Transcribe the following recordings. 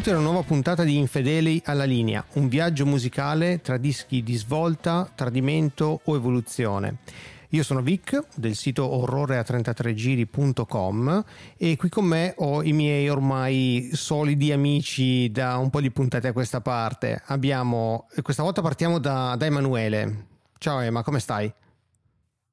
Benvenuti a una nuova puntata di Infedeli alla linea, un viaggio musicale tra dischi di svolta, tradimento o evoluzione. Io sono Vic del sito orrorea33giri.com e qui con me ho i miei ormai solidi amici da un po' di puntate a questa parte. Abbiamo, questa volta partiamo da, da Emanuele. Ciao Emma, come stai?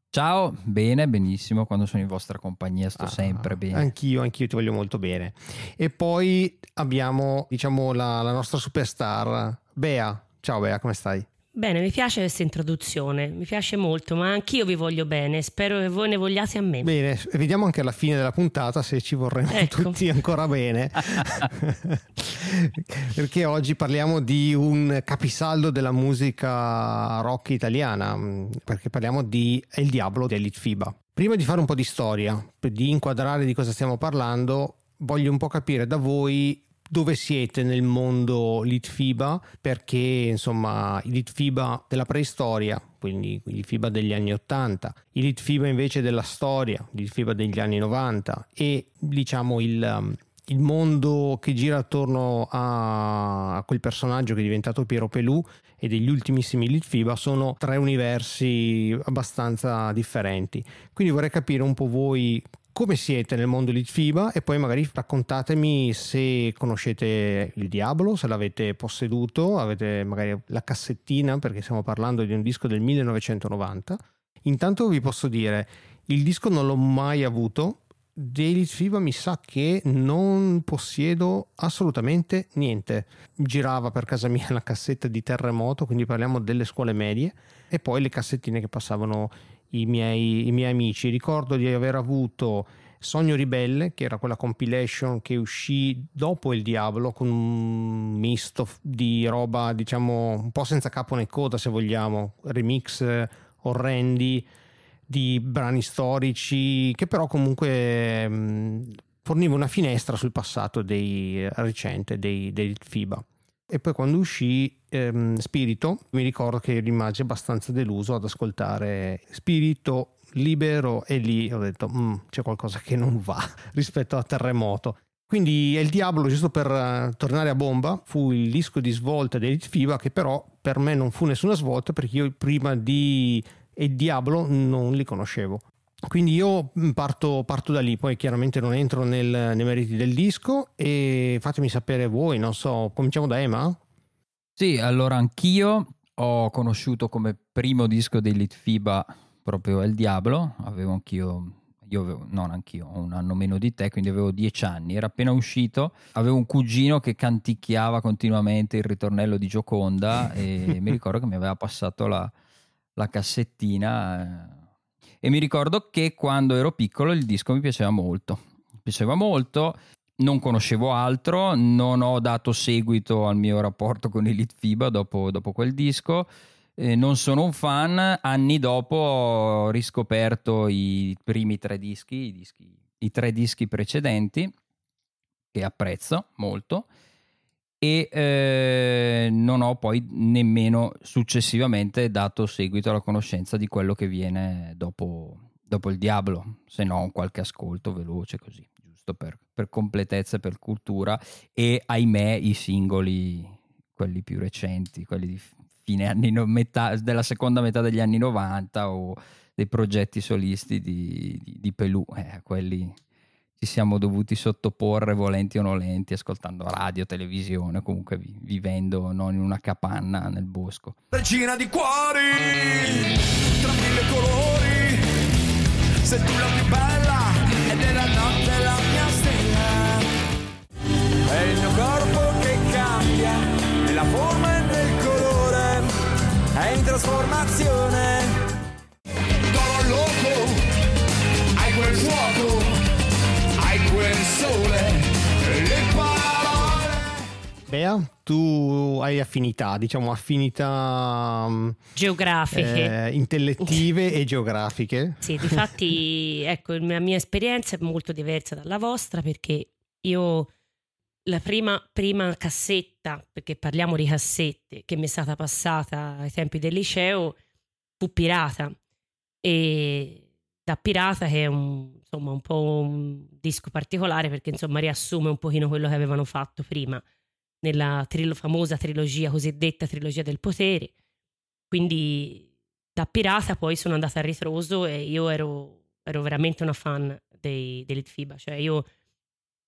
Ciao, bene, benissimo, quando sono in vostra compagnia sto ah, sempre bene. Anch'io, anch'io ti voglio molto bene. E poi abbiamo, diciamo, la, la nostra superstar, Bea. Ciao Bea, come stai? Bene, mi piace questa introduzione, mi piace molto, ma anch'io vi voglio bene, spero che voi ne vogliate a me. Bene, vediamo anche alla fine della puntata se ci vorremmo ecco. tutti ancora bene. Perché oggi parliamo di un capisaldo della musica rock italiana, perché parliamo di El Diablo di Elite FIBA. Prima di fare un po' di storia, di inquadrare di cosa stiamo parlando, voglio un po' capire da voi dove siete nel mondo Litfiba? Perché insomma i Litfiba della preistoria quindi i Litfiba degli anni 80 i Litfiba invece della storia i Litfiba degli anni 90 e diciamo il, um, il mondo che gira attorno a, a, quel personaggio che è diventato Piero Pelù e degli ultimissimi Litfiba sono tre universi abbastanza differenti. Quindi vorrei capire un po' voi come siete nel mondo di FIBA e poi magari raccontatemi se conoscete il Diablo, se l'avete posseduto, avete magari la cassettina perché stiamo parlando di un disco del 1990. Intanto vi posso dire, il disco non l'ho mai avuto, dei FIBA mi sa che non possiedo assolutamente niente. Girava per casa mia la cassetta di terremoto, quindi parliamo delle scuole medie, e poi le cassettine che passavano i miei, i miei amici. Ricordo di aver avuto Sogno Ribelle, che era quella compilation che uscì dopo il Diablo, con un misto di roba, diciamo, un po' senza capo né coda, se vogliamo, remix orrendi di brani storici, che però comunque mh, forniva una finestra sul passato dei, recente dei, dei FIBA. E poi quando uscì ehm, Spirito, mi ricordo che rimasi abbastanza deluso ad ascoltare Spirito libero e lì ho detto mm, c'è qualcosa che non va rispetto a Terremoto. Quindi il Diablo, giusto per uh, tornare a bomba, fu il disco di svolta di FIBA che però per me non fu nessuna svolta perché io prima di Il Diablo non li conoscevo. Quindi io mm, parto, parto, da lì, poi chiaramente non entro nel, nei meriti del disco e fatemi sapere voi, non so, cominciamo da Emma? Sì, allora anch'io ho conosciuto come primo disco di Litfiba proprio El Diablo, avevo anch'io io avevo, non anch'io, un anno meno di te, quindi avevo dieci anni, era appena uscito, avevo un cugino che canticchiava continuamente il ritornello di Gioconda e mi ricordo che mi aveva passato la, la cassettina eh, e mi ricordo che quando ero piccolo il disco mi piaceva molto. Mi piaceva molto, non conoscevo altro, non ho dato seguito al mio rapporto con Elite FIBA dopo, dopo quel disco. Eh, non sono un fan, anni dopo ho riscoperto i primi tre dischi, i, dischi, i tre dischi precedenti, che apprezzo molto e eh, non ho poi nemmeno successivamente dato seguito alla conoscenza di quello che viene dopo, dopo il Diablo, se no qualche ascolto veloce così, giusto per, per completezza per cultura e ahimè i singoli, quelli più recenti, quelli di fine anni, metà, della seconda metà degli anni 90 o dei progetti solisti di, di, di Pelù, eh, quelli ci siamo dovuti sottoporre volenti o nolenti ascoltando radio, televisione, comunque vivendo non in una capanna nel bosco. Regina di cuori, tra mille colori, sei tu la più bella ed è la notte la mia stella. È il mio corpo che cambia, nella forma e nel colore, è in trasformazione. Toro loco, hai quel fuoco quel sole. Bea, tu hai affinità, diciamo affinità mm, geografiche, eh, intellettive e geografiche. Sì, difatti, ecco, la mia esperienza è molto diversa dalla vostra perché io la prima, prima cassetta, perché parliamo di cassette, che mi è stata passata ai tempi del liceo fu pirata. E da Pirata che è un, insomma, un po' un disco particolare perché insomma riassume un pochino quello che avevano fatto prima nella trilo- famosa trilogia cosiddetta trilogia del potere. Quindi da Pirata poi sono andata a ritroso e io ero, ero veramente una fan dei, dei Litfiba, cioè io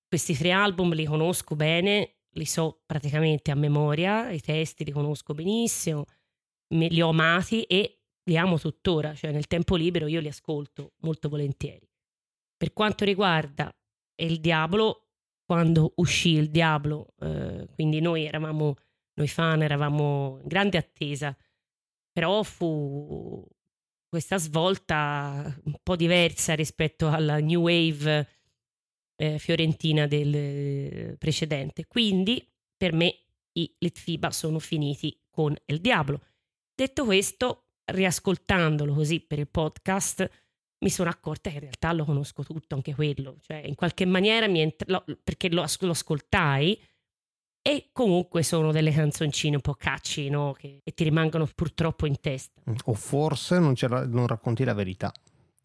questi tre album li conosco bene, li so praticamente a memoria, i testi li conosco benissimo, me- li ho amati e li amo tuttora, cioè nel tempo libero io li ascolto molto volentieri. Per quanto riguarda Il Diablo, quando uscì Il Diablo, eh, quindi noi eravamo, noi fan eravamo in grande attesa, però fu questa svolta un po' diversa rispetto alla new wave eh, fiorentina del precedente. Quindi per me i Litfiba sono finiti con Il Diablo. Detto questo, riascoltandolo così per il podcast, mi sono accorta che in realtà lo conosco tutto, anche quello. Cioè, in qualche maniera mi entra- lo- perché lo, lo ascoltai e comunque sono delle canzoncine un po' cacci, no? Che, che ti rimangono purtroppo in testa. O forse non, c'era- non racconti la verità.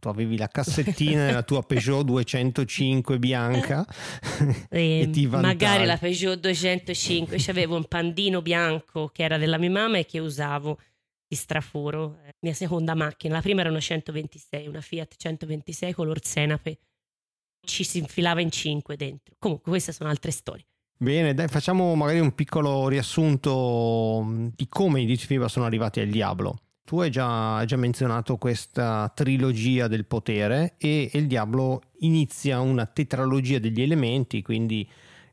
Tu avevi la cassettina nella tua Peugeot 205 bianca E e ti vantavi. magari la Peugeot 205, c'avevo un pandino bianco che era della mia mamma e che usavo di straforo, eh, mia seconda macchina. La prima era una 126, una Fiat 126 color senape. Ci si infilava in cinque dentro. Comunque, queste sono altre storie. Bene, dai, facciamo magari un piccolo riassunto mh, di come i Ditfiba sono arrivati al Diablo. Tu hai già, hai già menzionato questa trilogia del potere e il Diablo inizia una tetralogia degli elementi, quindi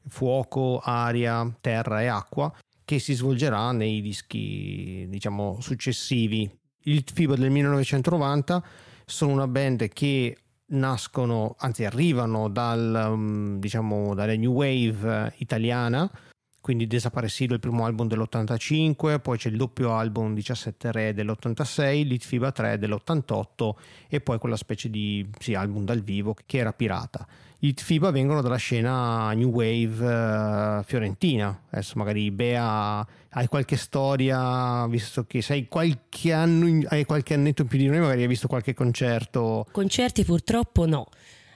fuoco, aria, terra e acqua, che si svolgerà nei dischi, diciamo, successivi. Il FIBA del 1990 sono una band che nascono, anzi arrivano dal, um, diciamo, dalle new wave italiana, quindi Desaparecido il primo album dell'85, poi c'è il doppio album 17 Re dell'86, Litfiba 3 dell'88 e poi quella specie di sì, album dal vivo che era Pirata. I Litfiba vengono dalla scena new wave eh, fiorentina, adesso magari Bea hai qualche storia, visto che sei qualche anno, hai qualche annetto in più di noi, magari hai visto qualche concerto Concerti purtroppo no,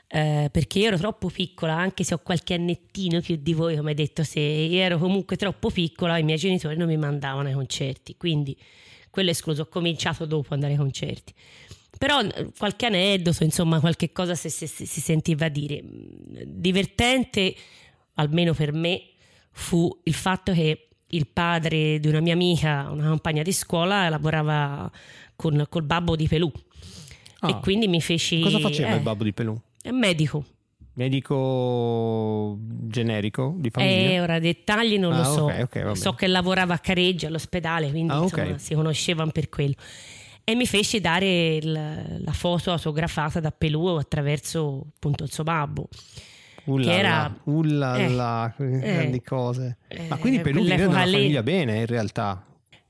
eh, perché io ero troppo piccola, anche se ho qualche annettino più di voi, come hai detto, se io ero comunque troppo piccola, i miei genitori non mi mandavano ai concerti, quindi quello è escluso, ho cominciato dopo ad andare ai concerti. Però eh, qualche aneddoto, insomma, qualche cosa se- se- se- si sentiva dire. Mm, Divertente, almeno per me, fu il fatto che il padre di una mia amica, una compagna di scuola, lavorava con, col babbo di Pelù. Ah. E quindi mi feci. Cosa faceva eh, il babbo di Pelù? È medico. Medico generico di E famiglia? ora dettagli non Ah, lo so. ok, ok, va so che lavorava a Careggi all'ospedale, quindi Ah, insomma, si conoscevano per quello. E mi feci dare il- la foto autografata da Pelù attraverso appunto il suo babbo. Ullala, che era- ullala, grandi cose. Ma quindi eh, Pelù viene da una lì- famiglia bene in realtà.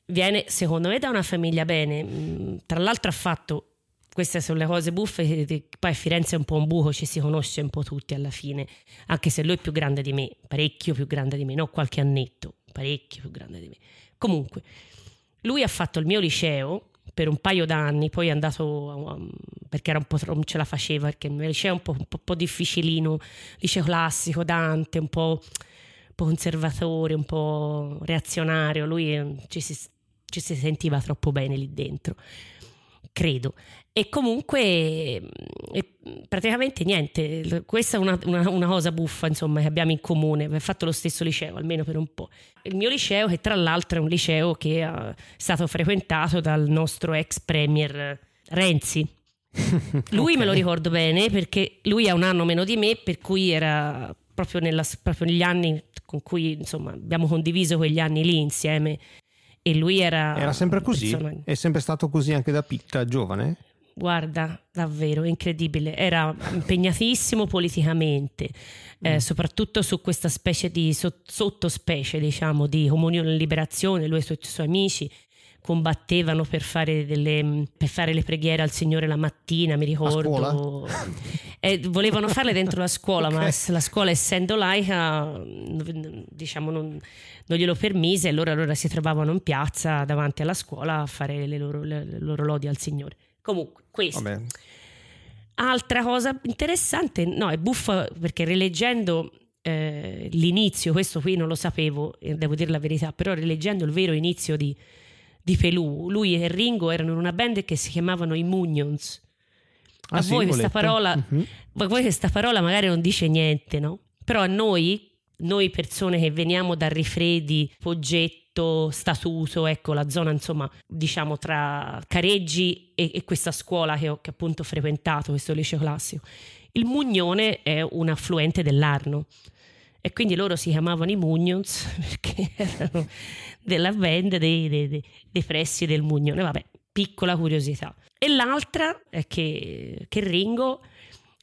Viene secondo me da una famiglia bene. Mm, Tra l'altro ha fatto. Queste sono le cose buffe. Poi Firenze è un po' un buco, ci si conosce un po' tutti alla fine. Anche se lui è più grande di me, parecchio più grande di me, non qualche annetto, parecchio più grande di me. Comunque, lui ha fatto il mio liceo per un paio d'anni, poi è andato um, perché era un po' non ce la faceva, perché il mio liceo è un po', un po', un po' difficilino, liceo classico, Dante, un po', un po' conservatore, un po' reazionario, lui eh, ci si, ci si sentiva troppo bene lì dentro, credo. E comunque, eh, praticamente niente, questa è una, una- una cosa buffa, insomma, che abbiamo in comune, abbiamo fatto lo stesso liceo, almeno per un po'. Il mio liceo, che tra l'altro è un liceo che è stato frequentato dal nostro ex premier Renzi. Lui me lo ricordo bene perché lui ha un anno meno di me, per cui era proprio, nella- proprio negli anni con cui insomma, abbiamo condiviso quegli anni lì insieme. E lui era. Era sempre così? persona- È sempre stato così anche da pitta giovane? Guarda, davvero incredibile. Era impegnatissimo politicamente, eh, soprattutto su questa specie di so- sottospecie, diciamo, di comunione e liberazione. Lui e i suoi, i suoi amici combattevano per fare, delle, per fare le preghiere al Signore la mattina, mi ricordo. Eh, volevano farle dentro la scuola, ma Ok. s- la scuola essendo laica, diciamo, non, non glielo permise e loro allora si trovavano in piazza davanti alla scuola a fare le loro, le- le loro lodi al Signore. Comunque, questo. Vabbè. Altra cosa interessante, no, è buffa perché rileggendo eh, l'inizio, questo qui non lo sapevo, eh, devo dire la verità, però rileggendo il vero inizio di, di Pelù, lui e Ringo erano in una band che si chiamavano i Munions. Ah, a sì, voi questa parola, a voi questa parola magari non dice niente, no? Però a noi, noi persone che veniamo da Rifredi, Poggetto, Statuto, ecco la zona insomma diciamo tra Careggi e, e questa scuola che ho che appunto frequentato, questo liceo classico, il Mugnone è un affluente dell'Arno. E quindi loro si chiamavano i Mugnons perché erano della band dei, dei- dei- dei pressi del Mugnone, vabbè, piccola curiosità. E l'altra è che, che Ringo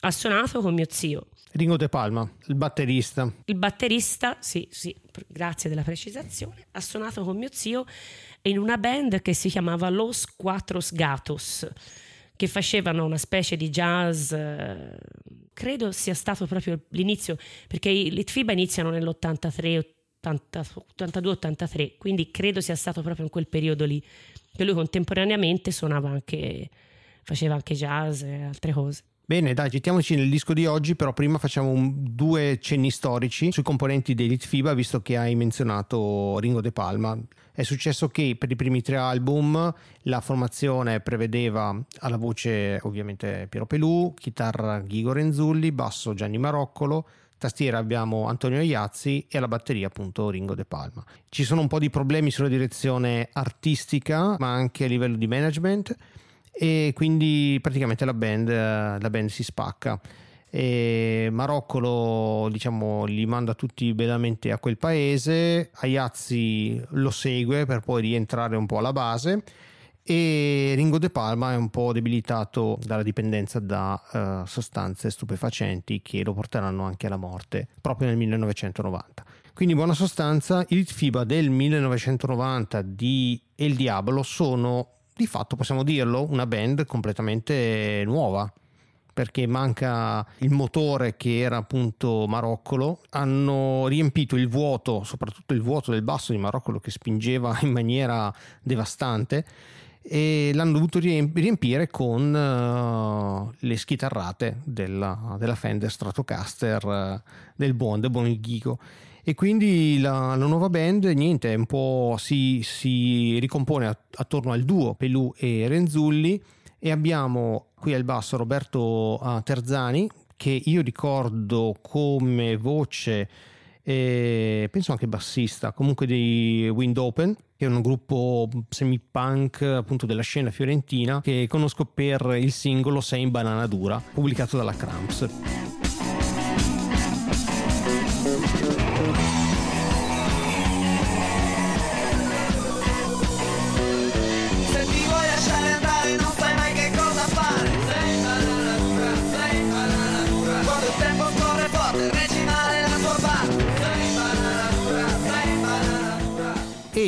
ha suonato con mio zio, Ringo De Palma, il batterista. il batterista, sì, sì, grazie della precisazione, ha suonato con mio zio in una band che si chiamava Los Cuatros Gatos, che facevano una specie di jazz, eh, credo sia stato proprio l'inizio, perché i Litfiba iniziano nell'83, 82-83, quindi credo sia stato proprio in quel periodo lì che lui contemporaneamente suonava anche, faceva anche jazz e altre cose. Bene, dai, gettiamoci nel disco di oggi, però prima facciamo un- due cenni storici sui componenti dei Litfiba, visto che hai menzionato Ringo De Palma. È successo che per i primi tre album la formazione prevedeva alla voce ovviamente Piero Pelù, chitarra Ghigo Renzulli, basso Gianni Maroccolo, tastiera abbiamo Antonio Iazzi e alla batteria appunto Ringo De Palma. Ci sono un po' di problemi sulla direzione artistica, ma anche a livello di management e quindi praticamente la band, la band si spacca. E Maroccolo diciamo li manda tutti bellamente a quel paese Aiazzi lo segue per poi rientrare un po' alla base e Ringo De Palma è un po' debilitato dalla dipendenza da eh, sostanze stupefacenti che lo porteranno anche alla morte proprio nel 1990 quindi in buona sostanza i FIBA del 1990 di El Diablo sono di fatto possiamo dirlo una band completamente nuova perché manca il motore che era appunto Maroccolo, hanno riempito il vuoto, soprattutto il vuoto del basso di Maroccolo che spingeva in maniera devastante e l'hanno dovuto riemp- riempire con eh, le schitarrate della, della Fender Stratocaster eh, del buon, del buon Ghigo e quindi la, la nuova band niente un po' si, si ricompone att- attorno al duo Pelù e Renzulli. E abbiamo qui al basso Roberto ah, Terzani che io ricordo come voce e penso anche bassista comunque di Wind Open che è un gruppo semi-punk appunto della scena fiorentina che conosco per il singolo Sei in banana dura pubblicato dalla Cramps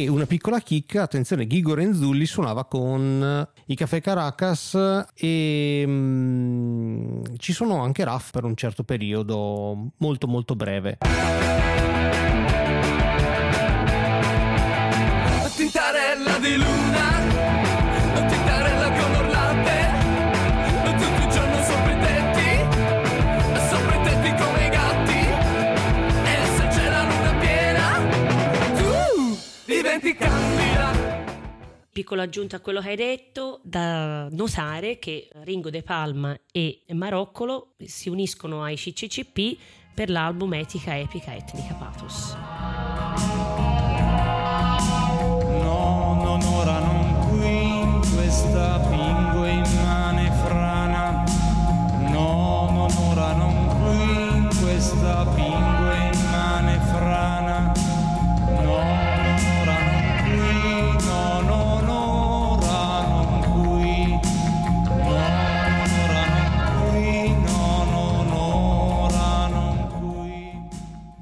Una piccola chicca, attenzione, Ghigo Renzulli suonava con i Café Caracas e mm, ci sono anche Raff per un certo periodo molto molto breve. Tintarella di luna diventi candida Piccola aggiunta a quello che hai detto, da notare che Ringo De Palma e Maroccolo si uniscono ai CCCP per l'album Etica Epica Etnica Pathos.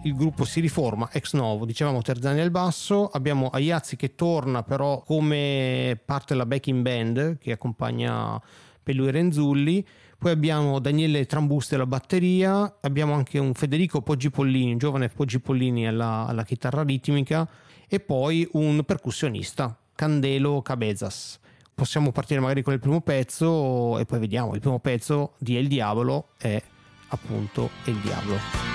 Il gruppo si riforma ex novo, dicevamo Terzani al basso, abbiamo Aiazzi che torna però come parte della backing band che accompagna Pelù e Renzulli, poi abbiamo Daniele Trambuste alla batteria, abbiamo anche un Federico Poggi Pollini, giovane Poggi Pollini alla, alla chitarra ritmica e poi un percussionista, Candelo Cabezas. possiamo partire magari con il primo pezzo e poi vediamo. Il primo pezzo di El Diablo è appunto El Diablo.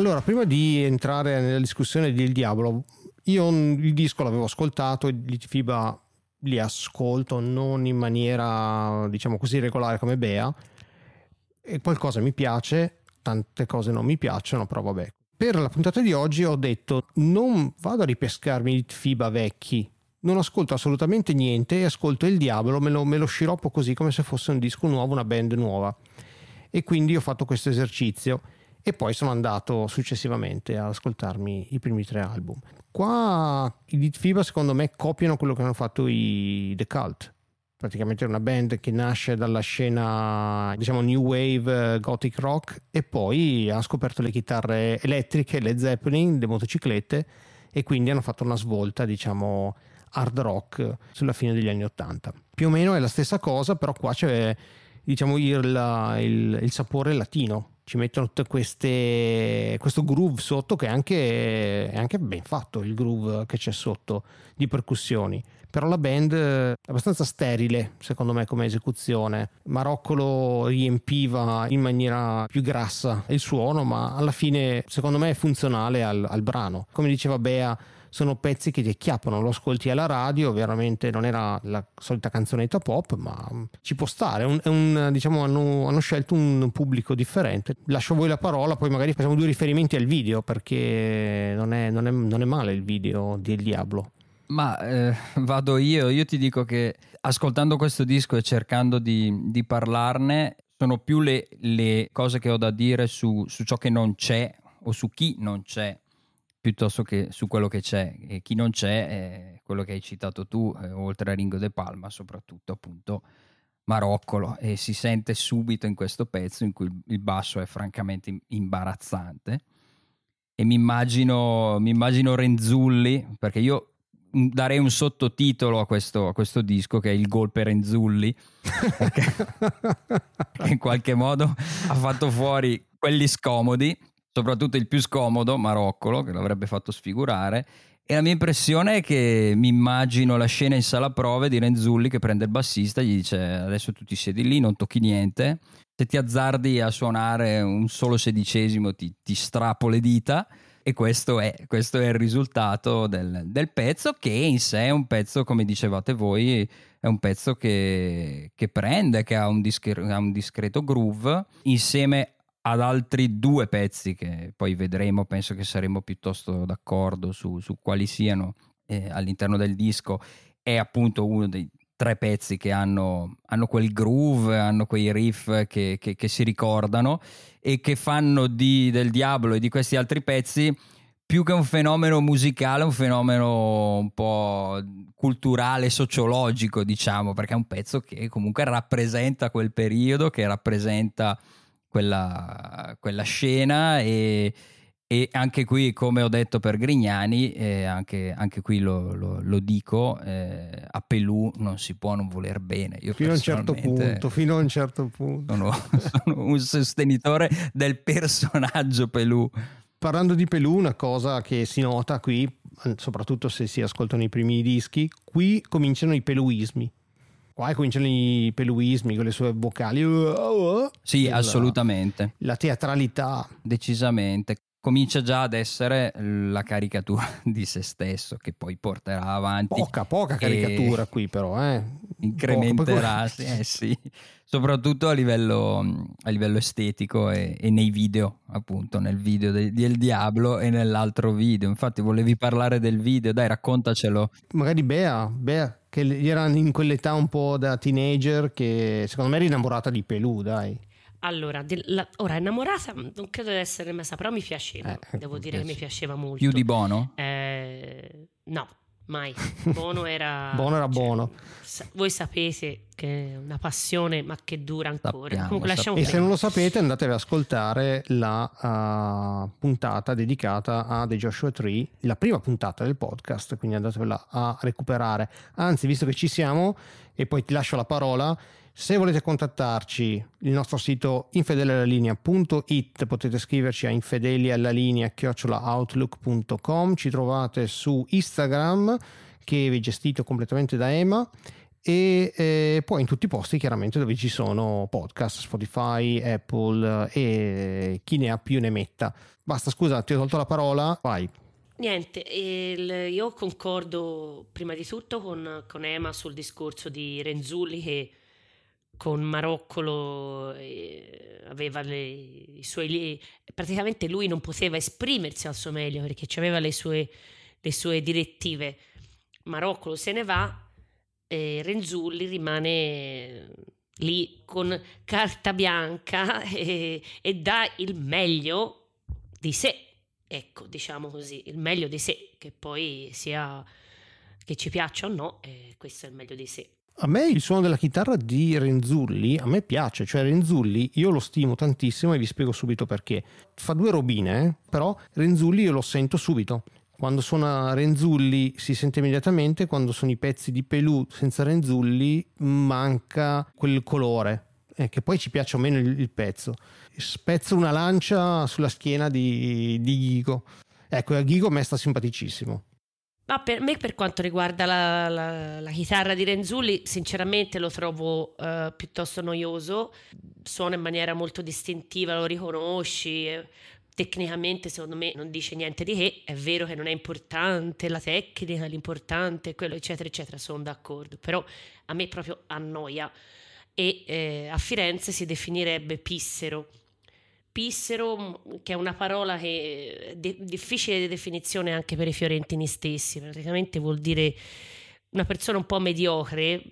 Allora, prima di entrare nella discussione di Il Diablo, io il disco l'avevo ascoltato, i Litfiba li ascolto non in maniera, diciamo così, regolare come Bea, e qualcosa mi piace, tante cose non mi piacciono, però vabbè. Per la puntata di oggi ho detto non vado a ripescarmi i FIBA vecchi, non ascolto assolutamente niente e ascolto il diavolo, me lo, me lo sciroppo così come se fosse un disco nuovo, una band nuova. E quindi ho fatto questo esercizio e poi sono andato successivamente ad ascoltarmi i primi tre album. Qua i Litfiba secondo me copiano quello che hanno fatto i The Cult. Praticamente è una band che nasce dalla scena, diciamo, new wave gothic rock e poi ha scoperto le chitarre elettriche, le Zeppelin, le motociclette e quindi hanno fatto una svolta, diciamo, hard rock sulla fine degli anni Ottanta. Più o meno è la stessa cosa, però qua c'è, diciamo, il, il, il sapore latino ci mettono tutte queste questo groove sotto che è anche, è anche ben fatto il groove che c'è sotto di percussioni però la band è abbastanza sterile secondo me come esecuzione Maroccolo riempiva in maniera più grassa il suono ma alla fine secondo me è funzionale al, al brano come diceva Bea sono pezzi che ti acchiappano, lo ascolti alla radio, veramente non era la solita canzonetta pop, ma ci può stare, un, un, diciamo, hanno, hanno, scelto un pubblico differente. Lascio a voi la parola, poi magari facciamo due riferimenti al video, perché non è, non è, non è male il video di El Diablo. Ma eh, vado io, io ti dico che ascoltando questo disco e cercando di, di parlarne, sono più le, le, cose che ho da dire su, su ciò che non c'è o su chi non c'è piuttosto che su quello che c'è. E chi non c'è è quello che hai citato tu eh, oltre a Ringo De Palma soprattutto appunto Maroccolo. E si sente subito in questo pezzo in cui il basso è francamente imbarazzante. E mi immagino, mi immagino Renzulli perché io darei un sottotitolo a questo, a questo disco che è il golpe Renzulli perché, che in qualche modo ha fatto fuori quelli scomodi soprattutto il più scomodo, Maroccolo, che l'avrebbe fatto sfigurare. E la mia impressione è che mi immagino la scena in sala prove di Renzulli che prende il bassista e gli dice adesso tu ti siedi lì, non tocchi niente, se ti azzardi a suonare un solo sedicesimo ti, ti strappo le dita e questo è, questo è il risultato del, del, pezzo che in sé è un pezzo, come dicevate voi, è un pezzo che, che prende, che ha un, discre- ha un discreto groove insieme ad altri due pezzi che poi vedremo, penso che saremo piuttosto d'accordo su, su quali siano eh, all'interno del disco, è appunto uno dei tre pezzi che hanno, hanno quel groove, hanno quei riff che, che, che si ricordano e che fanno di, del Diablo e di questi altri pezzi più che un fenomeno musicale, un fenomeno un po' culturale, sociologico, diciamo, perché è un pezzo che comunque rappresenta quel periodo, che rappresenta quella, quella scena e, e, anche qui come ho detto per Grignani eh, anche, anche, qui lo, lo, lo dico eh, a Pelù non si può non voler bene Io fino a un certo punto fino a un certo punto sono, sono un sostenitore del personaggio Pelù parlando di Pelù una cosa che si nota qui soprattutto se si ascoltano i primi dischi qui cominciano i peluismi qua cominciano i peluismi con le sue vocali. Sì, la, assolutamente. La teatralità. Decisamente. Comincia già ad essere la caricatura di se stesso che poi porterà avanti. Poca, poca caricatura qui però, eh. Incrementerà, Poca, sì, eh sì. soprattutto a livello, a livello estetico e, e nei video, appunto, nel video de- del Diablo e nell'altro video. Infatti volevi parlare del video, dai raccontacelo. Magari Bea, Bea che era in quell'età un po' da teenager che secondo me era innamorata di Pelù, dai. Allora, del- la- ora innamorata non credo di essere messa, però mi piaceva. Eh, Devo mi dire che mi piace. piaceva molto. Più di Bono? Eh, no, mai. Bono era. Buono era cioè, buono. sa- voi sapete che è una passione, ma che dura ancora. Sappiamo, Comunque lasciamo E se non lo sapete andatevi ad ascoltare la uh, puntata dedicata a The Joshua Tree, la prima puntata del podcast, quindi andatevela a recuperare. Anzi, visto che ci siamo, e poi ti lascio la parola, se volete contattarci, il nostro sito infedelialalinea.it, potete scriverci a infedelialalinea.outlook.com, ci trovate su Instagram che è gestito completamente da Ema e eh, poi in tutti i posti chiaramente dove ci sono podcast, Spotify, Apple e chi ne ha più ne metta. Basta, scusa, ti ho tolto la parola, vai. Niente, il- io concordo prima di tutto con, con Ema sul discorso di Renzulli che con Maroccolo eh, aveva le, i suoi praticamente lui non poteva esprimersi al suo meglio perché aveva le sue, le sue direttive. Maroccolo se ne va e Renzulli rimane lì con carta bianca e, e dà il meglio di sé. Ecco, diciamo così, il meglio di sé, che poi sia che ci piaccia o no, eh, questo è il meglio di sé. A me il suono della chitarra di Renzulli a me piace, cioè Renzulli io lo stimo tantissimo e vi spiego subito perché. Fa due robine, eh, però Renzulli io lo sento subito. Quando suona Renzulli si sente immediatamente, quando sono i pezzi di Pelù senza Renzulli manca quel colore, eh, che poi ci piace o meno il, il pezzo. Spezzo una lancia sulla schiena di, di Ghigo. Ecco, a Ghigo a me sta simpaticissimo. Ma per me, per quanto riguarda la, la- la chitarra di Renzulli, sinceramente lo trovo eh, piuttosto noioso. Suona in maniera molto distintiva, lo riconosci. eh, Tecnicamente, secondo me, non dice niente di che. È vero che non è importante la tecnica, l'importante è quello, eccetera, eccetera. Sono d'accordo. Però a me proprio annoia. E eh, a Firenze si definirebbe pissero. Pissero, mh, che è una parola che è di- difficile di definizione anche per i fiorentini stessi, praticamente vuol dire una persona un po' mediocre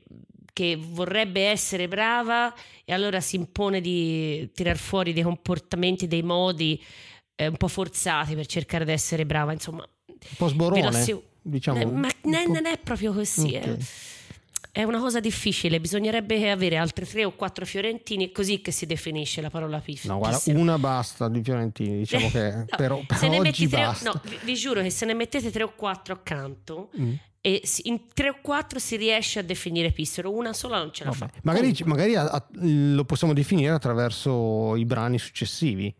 che vorrebbe essere brava e allora si impone di tirar fuori dei comportamenti, dei modi eh, un po' forzati per cercare di essere brava, insomma. Un po' sborone, assi- diciamo. Eh, ma po'- non è proprio così. Ok. eh. È una cosa difficile, bisognerebbe avere altre tre o quattro fiorentini, è così che si definisce la parola pif. No, guarda, pissero. una basta di Fiorentini, diciamo che No, per, per se ne oggi tre, basta. no, vi, vi giuro che se ne mettete tre o quattro accanto Mm, e in tre o quattro si riesce a definire pissero, una sola non ce la vabbè. fa. Magari, magari a- a- lo possiamo definire attraverso i brani successivi.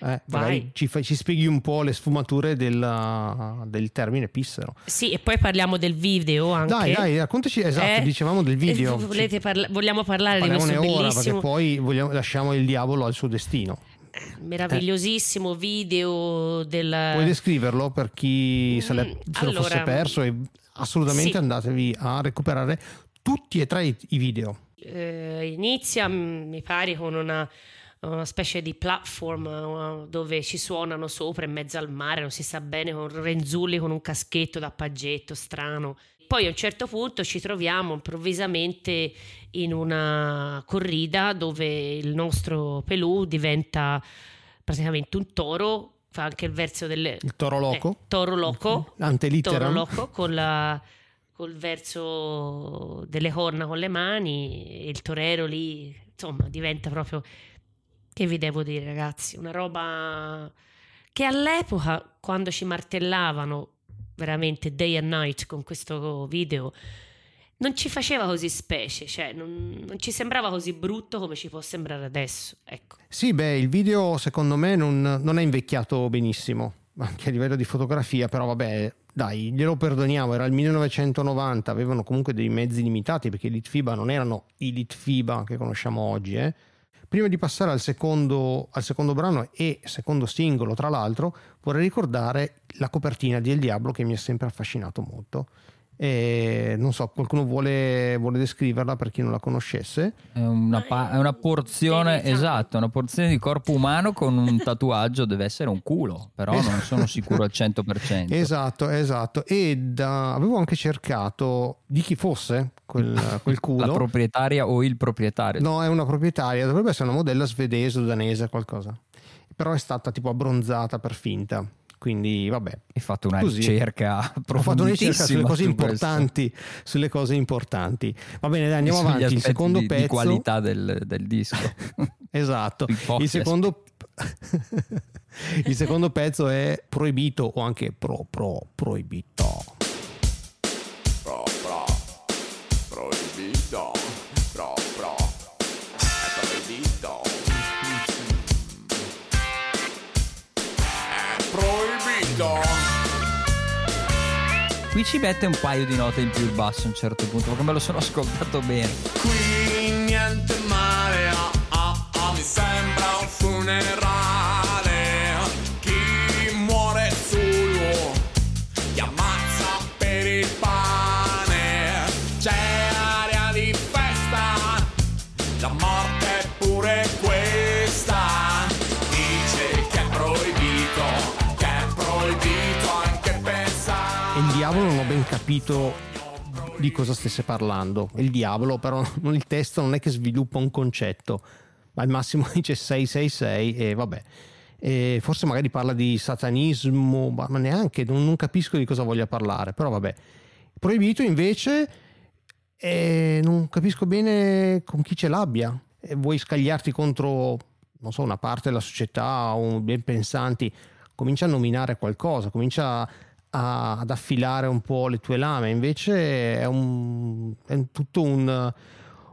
Eh, magari ci, ci spieghi un po' le sfumature della- del termine pissero. Sì, e poi parliamo del video anche. Dai, dai, raccontaci, esatto, Eh, dicevamo del video. eh, volete parla- vogliamo parlare di questo ora perché bellissimo, poi vogliamo- lasciamo il diavolo al suo destino. meravigliosissimo video del... Puoi descriverlo per chi se, l'è- Mm, se lo fosse allora, perso e assolutamente sì. andatevi a recuperare tutti e tre i, video. eh, inizia, mm, mi pare, con una, una specie di platform eh, dove ci suonano sopra in mezzo al mare, non si sa bene, con Renzulli con un caschetto da paggetto strano. Poi a un certo punto ci troviamo improvvisamente in una corrida dove il nostro Pelù diventa praticamente un toro, fa anche il verso del Il toro loco, eh, toro loco, antelitteram. Toro loco con la- col verso delle corna con le mani e il torero lì, insomma, diventa proprio che vi devo dire, ragazzi, una roba che all'epoca quando ci martellavano veramente day and night con questo video non ci faceva così specie, cioè non, non ci sembrava così brutto come ci può sembrare adesso, ecco. Sì, beh, il video secondo me non, non è invecchiato benissimo, anche a livello di fotografia, però vabbè, dai, glielo perdoniamo, era il 1990, avevano comunque dei mezzi limitati perché i Litfiba non erano i Litfiba che conosciamo oggi, eh. Prima di passare al secondo, al secondo brano e secondo singolo, tra l'altro, vorrei ricordare la copertina di El Diablo che mi ha sempre affascinato molto. E non so, qualcuno vuole, vuole descriverla per chi non la conoscesse? È una, pa- è una porzione, esatto, una porzione di corpo umano con un tatuaggio, deve essere un culo, però non sono sicuro al 100%. Esatto, esatto. E da- avevo anche cercato di chi fosse quel, quel culo. La proprietaria o il proprietario. No, è una proprietaria, dovrebbe essere una modella svedese o danese, qualcosa. Però è stata tipo abbronzata per finta. Quindi, vabbè. Hai fatto una Così. ricerca Ho fatto una ricerca sulle cose su questo. importanti, sulle cose importanti. Va bene, dai, andiamo avanti. Il secondo di, pezzo. di qualità del, del disco. Esatto. Il secondo, il secondo pezzo è proibito o anche pro pro proibito. Qui ci mette un paio di note in più il basso a un certo punto, perché me lo sono ascoltato bene. Qui niente male, ah, ah, ah, mi sembra un funerale. Capito di cosa stesse parlando. Il diavolo, però, il testo non è che sviluppa un concetto, ma al massimo dice 666 e vabbè. E forse magari parla di satanismo, ma neanche, non, non capisco di cosa voglia parlare, però vabbè. Proibito invece, eh, non capisco bene con chi ce l'abbia. E vuoi scagliarti contro, non so, una parte della società o ben pensanti, comincia a nominare qualcosa, comincia a- ad affilare un po' le tue lame, invece è, un, è tutto un,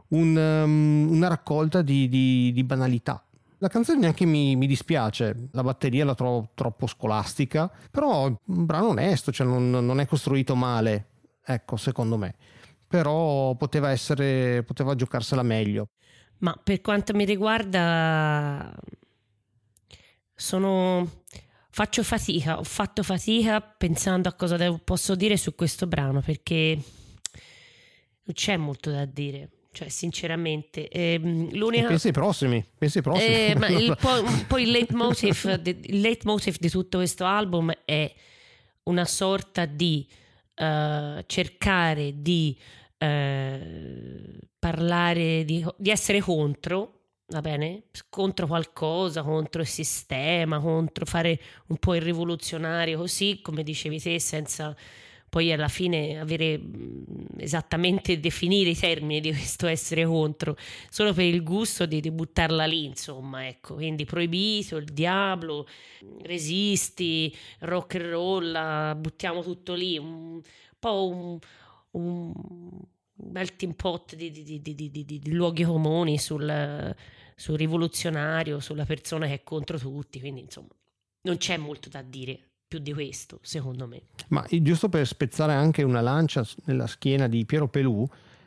un, um, una raccolta di, di- di banalità. La canzone neanche mi, mi dispiace, la batteria la trovo troppo scolastica, però è un brano onesto, cioè non, non è costruito male, ecco, secondo me. Però poteva essere, poteva giocarsela meglio. Ma per quanto mi riguarda, sono. Faccio fatica, ho fatto fatica pensando a cosa devo- posso dire su questo brano perché non c'è molto da dire. Cioè, sinceramente, ehm, l'unica. Pensi ai prossimi, pensi ai prossimi. Eh, ma il, poi, poi il leitmotiv, il leitmotiv di tutto questo album è una sorta di eh, cercare di eh, parlare, di, di essere contro, va bene? Contro qualcosa, contro il sistema, contro fare un po' il rivoluzionario così, come dicevi te, senza poi alla fine avere mh, esattamente definire i termini di questo essere contro solo per il gusto di, di buttarla lì, insomma, ecco. Quindi proibito, il diavolo, resisti, rock and roll, buttiamo tutto lì, un po' un, un melting pot di- di- di- di luoghi comuni sul, sul rivoluzionario, sulla persona che è contro tutti, quindi insomma non c'è molto da dire più di questo, secondo me. Ma giusto per spezzare anche una lancia nella schiena di Piero Pelù,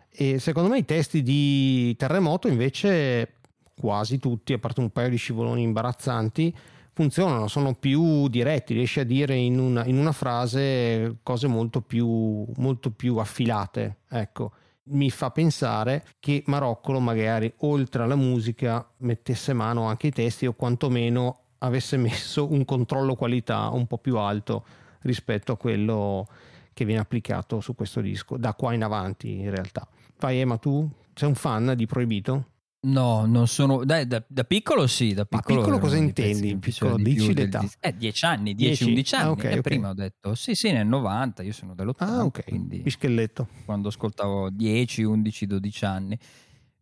e secondo me i testi di Terremoto invece quasi tutti, a parte un paio di scivoloni imbarazzanti, funzionano, sono più diretti, riesci a dire in una, in una frase cose molto più, molto più affilate. Ecco, mi fa pensare che Maroccolo magari oltre alla musica mettesse mano anche ai testi o quantomeno avesse messo un controllo qualità un po' più alto rispetto a quello che viene applicato su questo disco da qua in avanti in realtà. Vai Emma, tu sei un fan di Proibito? No, non sono. Dai, da, da piccolo sì. Da Ma piccolo, piccolo cosa intendi? Piccolo, di dici l'età. dis- Eh, 10 anni, Dieci? 10-11 anni. Ah, ok, e ok. prima ho detto sì, sì, nel 90, io sono dell'80. Ah, ok. Quindi Pischelletto. quando ascoltavo 10, 11, 12 anni.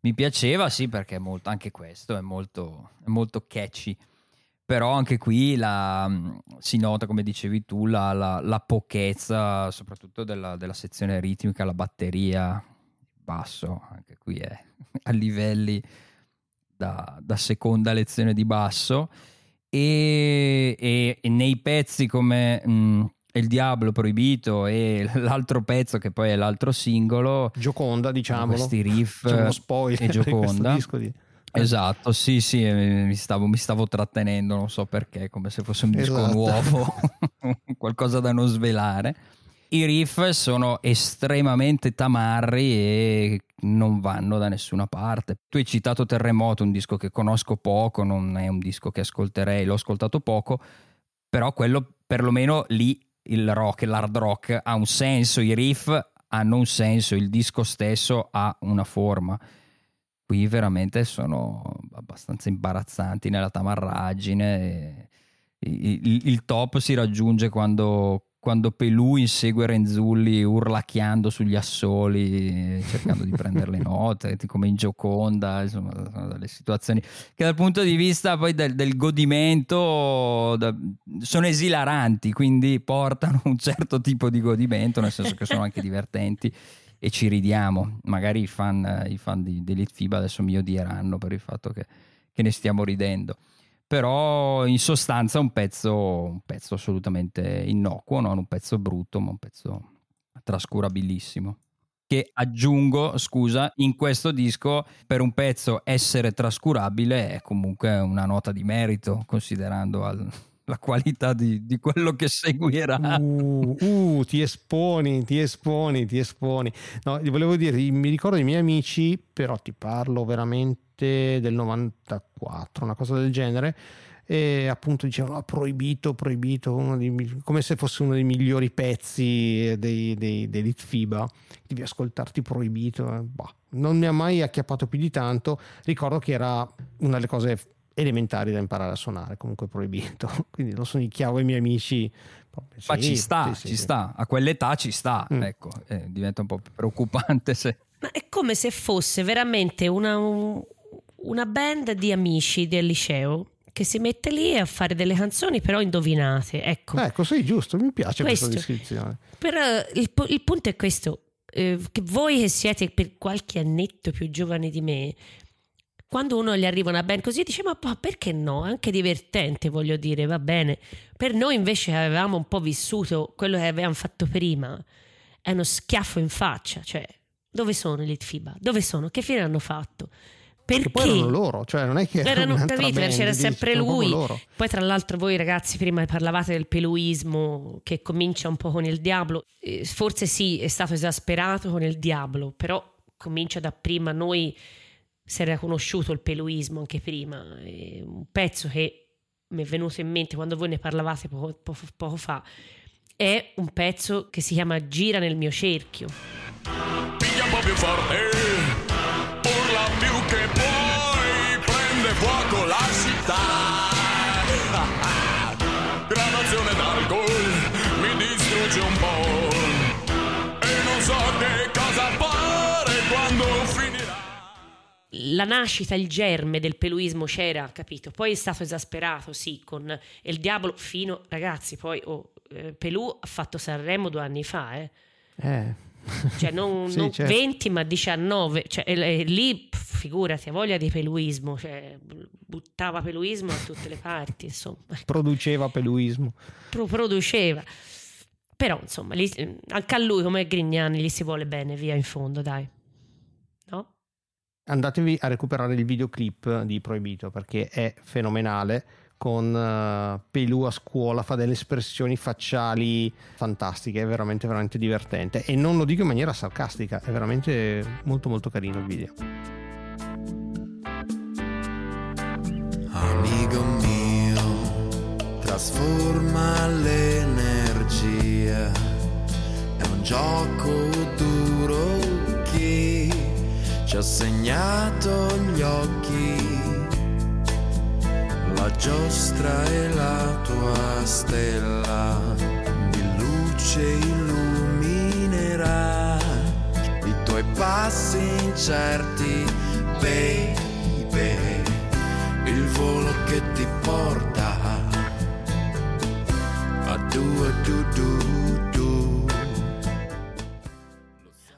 Mi piaceva, sì, perché è molto, anche questo è molto, è molto catchy. Però anche qui la, si nota, come dicevi tu, la, la, la pochezza, soprattutto della, della sezione ritmica, la batteria, basso, anche qui è a livelli da, da seconda lezione di basso. E, e- e nei pezzi come mh, Il Diablo Proibito e l'altro pezzo, che poi è l'altro singolo, Gioconda, diciamolo. questi riff Facciamo uno spoiler e Gioconda. disco di- Esatto, sì, sì, eh, mi stavo, mi stavo trattenendo, non so perché, come se fosse un disco Esatto. nuovo, qualcosa da non svelare. I riff sono estremamente tamarri e non vanno da nessuna parte. Tu hai citato Terremoto, un disco che conosco poco, non è un disco che ascolterei, l'ho ascoltato poco, però quello perlomeno lì il rock, l'hard rock ha un senso, i riff hanno un senso, il disco stesso ha una forma. Qui veramente sono abbastanza imbarazzanti nella tamarraggine. Il, il- il top si raggiunge quando, quando Pelù insegue Renzulli urlacchiando sugli assoli, cercando di prendere le note, come in Gioconda, insomma, sono delle situazioni che dal punto di vista poi del, del godimento da- sono esilaranti, quindi portano un certo tipo di godimento, nel senso che sono anche divertenti e ci ridiamo. Magari i fan, i fan di, di Litfiba adesso mi odieranno per il fatto che, che ne stiamo ridendo. Però in sostanza un pezzo, un pezzo assolutamente innocuo, non un pezzo brutto, ma un pezzo trascurabilissimo. Che aggiungo, scusa, in questo disco per un pezzo essere trascurabile è comunque una nota di merito, considerando al- la qualità di, di quello che seguirà. Uh, uh, ti esponi, ti esponi, ti esponi. No, volevo dire, mi ricordo i miei amici, però ti parlo veramente del 94, una cosa del genere. E appunto dicevano "Ah, proibito, proibito, dei come se fosse uno dei migliori pezzi dei, dei, dei Litfiba. Devi ascoltarti proibito. eh, bah. Non mi ha mai acchiappato più di tanto. Ricordo che era una delle cose elementari da imparare a suonare, comunque proibito. Quindi lo sonicchiavo ai miei amici. Ma Sì, ci sta, sì, sì, ci sì. sta, a quell'età ci sta, Mm. ecco, eh, diventa un po' preoccupante se... Ma è come se fosse veramente una, un- una band di amici del liceo che si mette lì a fare delle canzoni però indovinate. Ecco, Ecco, sì, giusto, mi piace questa Questo. descrizione. però il, pu- il punto è questo, eh, che voi che siete per qualche annetto più giovani di me, quando uno gli arriva una band così dice ma, perché no? Anche divertente voglio dire, va bene. Per noi invece avevamo un po' vissuto quello che avevamo fatto prima, è uno schiaffo in faccia, cioè dove sono i Litfiba? Dove sono? Che fine hanno fatto? Perché? poi erano loro, cioè non è che era Erano, capito? band, C'era sempre lui. Poi, tra l'altro, voi ragazzi prima parlavate del peluismo che comincia un po' con il diavolo. Forse sì, è stato esasperato con il diavolo, però comincia da prima. Noi si era conosciuto il peluismo anche prima. È un pezzo che mi è venuto in mente quando voi ne parlavate poco, poco- poco fa. È un pezzo che si chiama Gira nel mio cerchio. Piglia più forte, urla più che puoi, prende fuoco la nascita, il germe del peluismo c'era, capito? Poi è stato esasperato, sì, con il diavolo fino, ragazzi, poi oh, eh, Pelù ha fatto Sanremo due anni fa, eh. Eh. Cioè non, Sì, non certo. 20 ma 19, cioè e- e lì figurati, ha voglia di peluismo, cioè buttava peluismo da tutte le parti, insomma, Produceva peluismo. Pro- produceva. Però insomma, lì- anche a lui come Grignani gli si vuole bene, via in fondo, dai. Andatevi a recuperare il videoclip di Proibito perché è fenomenale con eh, Pelù a scuola, fa delle espressioni facciali fantastiche, è veramente veramente divertente e non lo dico in maniera sarcastica, è veramente molto molto carino il video. Amico mio, trasforma l'energia. È un gioco duro ha segnato gli occhi. La giostra è la tua stella, di luce illuminerà i tuoi passi incerti, baby il volo che ti porta a due du du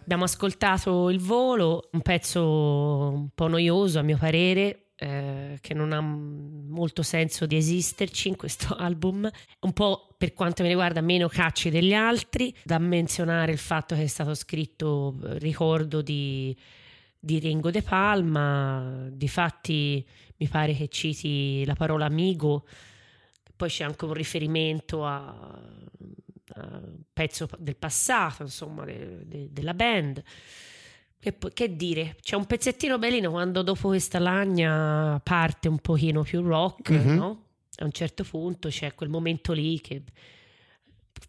Abbiamo ascoltato Il Volo, un pezzo un po' noioso a mio parere, eh, che non ha molto senso di esisterci in questo album, un po' per quanto mi riguarda meno cacci degli altri, da menzionare il fatto che è stato scritto, eh, ricordo, di di Ringo De Palma. Difatti mi pare che citi la parola amigo, poi c'è anche un riferimento a, un pezzo del passato, insomma, de- de- della band. Che, che dire, c'è un pezzettino bellino quando dopo questa lagna parte un pochino più rock, Mhm. no? A un certo punto c'è quel momento lì che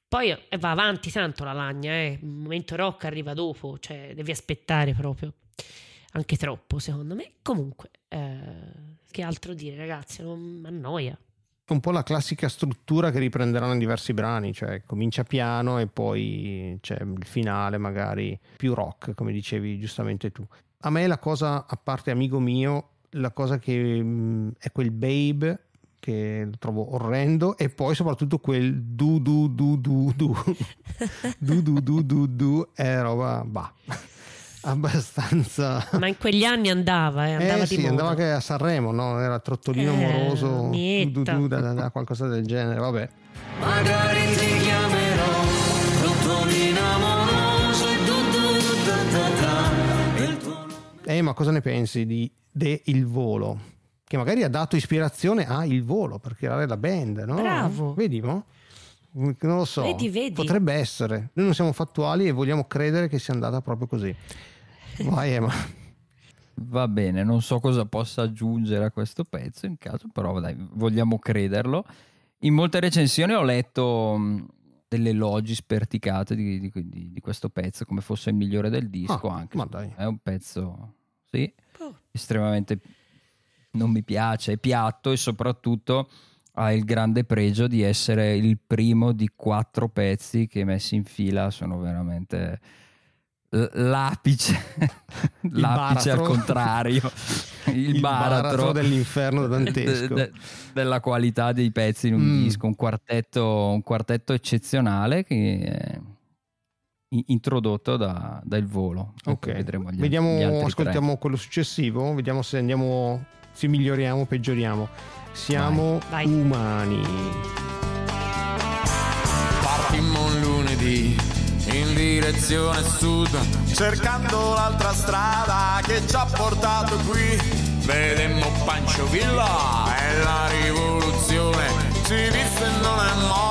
poi va avanti tanto la lagna, eh. il momento rock arriva dopo, cioè devi aspettare proprio, anche troppo secondo me. Comunque, eh, che altro dire ragazzi, non mi annoia. Un po' la classica struttura che riprenderanno in diversi brani, cioè comincia piano e poi c'è il finale magari più rock, come dicevi giustamente tu. A me la cosa, a parte amico mio, la cosa che mh, è quel babe che lo trovo orrendo e poi soprattutto quel du du du du du du du du du du è roba bah abbastanza Ma in quegli anni andava, eh, andava eh di sì, moda. andava anche a Sanremo, no? Era Trottolino Eh, amoroso, du, du, da, da, da, qualcosa del genere, vabbè. Magari ti chiamerò Trottolino amoroso du, du, da, da, da. Il tuo Eh, ma cosa ne pensi di De Il Volo? Che magari ha dato ispirazione a Il Volo per creare la band, no? Bravo. Vedi, no? Non lo so. Vedi, vedi. Potrebbe essere. Noi non siamo fattuali e vogliamo credere che sia andata proprio così. Vai, Emma. Va bene, non so cosa possa aggiungere a questo pezzo in caso, però dai, vogliamo crederlo. In molte recensioni ho letto mh, delle elogi sperticate di, di- di- di questo pezzo, come fosse il migliore del disco. Ah, anche ma dai. È un pezzo, sì, Oh. estremamente non mi piace, è piatto e soprattutto ha il grande pregio di essere il primo di quattro pezzi che messi in fila sono veramente l'apice, l'apice al baratro. contrario, il, baratro, dell'inferno dantesco. de- de- della qualità dei pezzi in un Mm. disco, un quartetto, un quartetto eccezionale che introdotto da, dal volo. Ecco, Ok, vedremo gli, vediamo, gli altri tre. ascoltiamo quello successivo, vediamo se andiamo, se miglioriamo o peggioriamo. Siamo Vai. umani. Partimmo un lunedì in direzione sud, cercando l'altra strada che ci ha portato qui. Vedemmo Pancio Villa e la rivoluzione. Ci disse non è morta,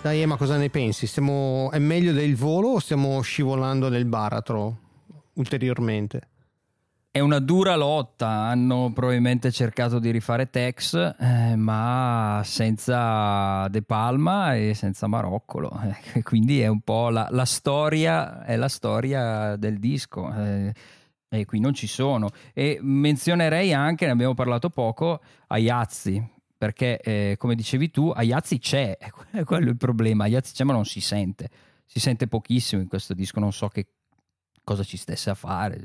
Dai, Emma, cosa ne pensi? Stiamo, è meglio del volo o stiamo scivolando nel baratro ulteriormente? È una dura lotta, hanno probabilmente cercato di rifare Tex, eh, ma senza De Palma e senza Maroccolo. eh, quindi è un po' la, la storia, è la storia del disco. eh, e qui non ci sono. E menzionerei anche, ne abbiamo parlato poco, Ayazzi, perché eh, come dicevi tu, Ayazzi c'è, è quello il problema. Ayazzi c'è ma non si sente, si sente pochissimo in questo disco, non so che cosa ci stesse a fare.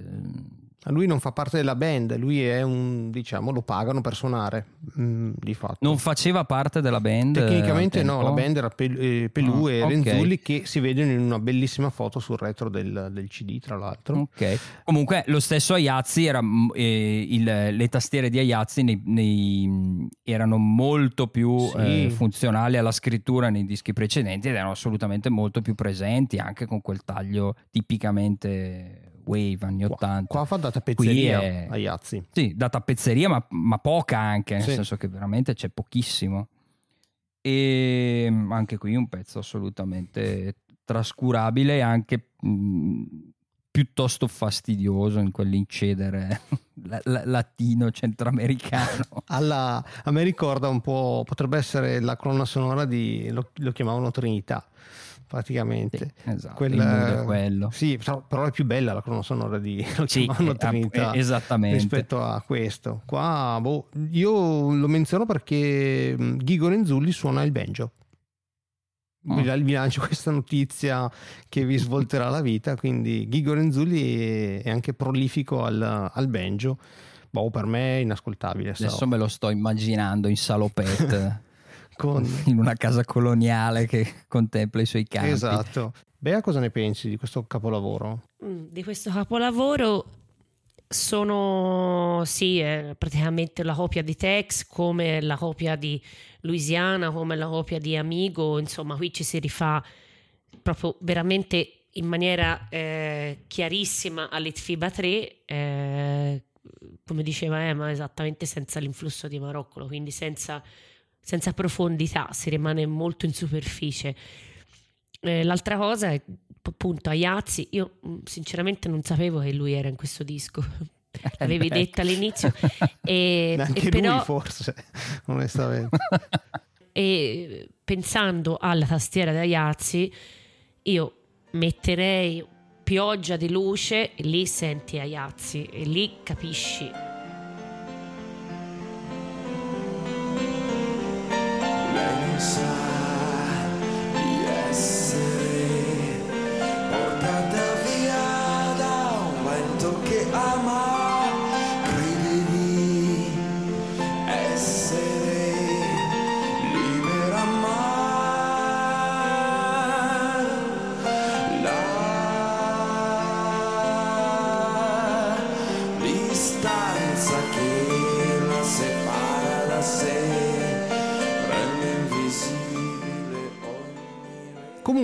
Lui non fa parte della band, lui è un, diciamo, lo pagano per suonare, mm, di fatto. Non faceva parte della band? Tecnicamente no, la band era Pel- eh, Pelù Ah, e ok. Renzulli che si vedono in una bellissima foto sul retro del, del CD, tra l'altro. Ok. Comunque lo stesso Ayazzi era mm, eh, il- le tastiere di Ayazzi nei- nei- erano molto più Sì. eh, funzionali alla scrittura nei dischi precedenti ed erano assolutamente molto più presenti anche con quel taglio tipicamente wave anni Qua, 80. qua fa da tappezzeria è- a Iazzi. Sì, da tappezzeria, ma, ma poca anche, nel Sì. senso che veramente c'è pochissimo. E mm, anche qui un pezzo assolutamente trascurabile e anche mh, piuttosto fastidioso in quell'incedere la- la- latino centroamericano. Alla- a me ricorda un po', potrebbe essere la colonna sonora di, lo, lo chiamavano Trinità, praticamente. Sì, esatto, Quel- il mood è quello. Sì, però è più bella la colonna sonora di Sì, chiamavano eh, Trinità eh, esattamente. rispetto a questo. Qua, boh, io lo menziono perché mh, Ghigo Renzulli suona il banjo. Ah. Vi lancio questa notizia che vi svolterà la vita. Quindi Ghigo Renzulli è, è anche prolifico al, al banjo. Boh, per me è inascoltabile. Adesso roba. me lo sto immaginando in salopette Con, in una casa coloniale che contempla i suoi campi. Esatto. Bea, cosa ne pensi di questo capolavoro? Mm, Di questo capolavoro sono sì, è praticamente la copia di Tex, come la copia di Louisiana, come la copia di Amigo, insomma, qui ci si rifà proprio veramente in maniera eh, chiarissima all'Itfiba 3, eh, come diceva Emma, esattamente senza l'influsso di Maroccolo, quindi senza, senza profondità, si rimane molto in superficie. Eh, l'altra cosa è appunto Ayazzi, io mh, sinceramente non sapevo che lui era in questo disco, l'avevi Ecco. detto all'inizio, e, e però lui forse, onestamente. e pensando alla tastiera da Iazzi, io metterei pioggia di luce e lì senti Ayazzi e lì capisci.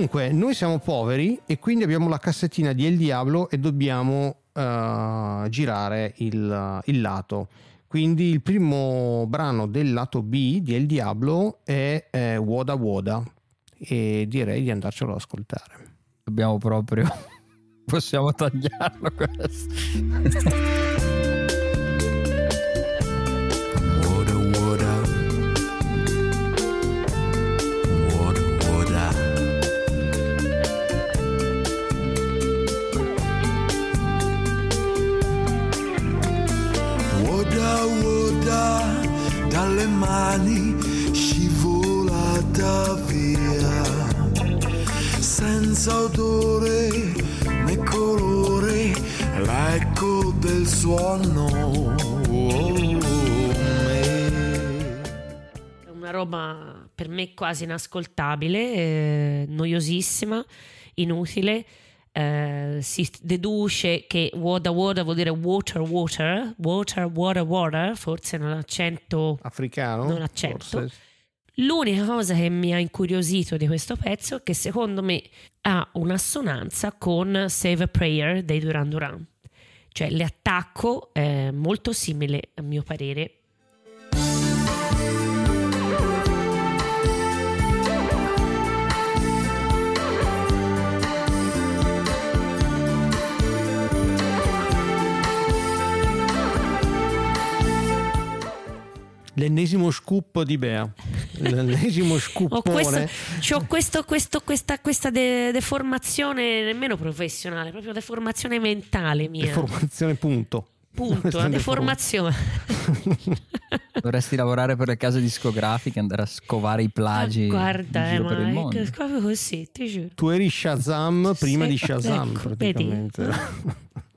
Comunque, noi siamo poveri e quindi abbiamo la cassettina di El Diablo e dobbiamo eh, girare il, il lato. Quindi il primo brano del lato B di El Diablo è eh, Woda Woda e direi di andarcelo ad ascoltare. Dobbiamo proprio. Possiamo tagliarlo questo. roba per me quasi inascoltabile, eh, noiosissima, inutile. Eh, si deduce che water water vuol dire water water, water water water, forse non accento Africano? Non accento. L'unica cosa che mi ha incuriosito di questo pezzo è che secondo me ha un'assonanza con Save a Prayer dei Duran Duran. Cioè l'attacco è molto simile a mio parere. L'ennesimo scoop di Bea. L'ennesimo Ho scoopone. questo, c'ho questo- questo- questa, questa de- deformazione nemmeno professionale, proprio deformazione mentale mia. Deformazione punto. Punto, una è deformazione. Dovresti lavorare per le case discografiche, andare a scovare i plagi Ah, Guarda, eh, ma è proprio così, ti giuro. Tu eri Shazam prima Sì, di Shazam ecco, praticamente.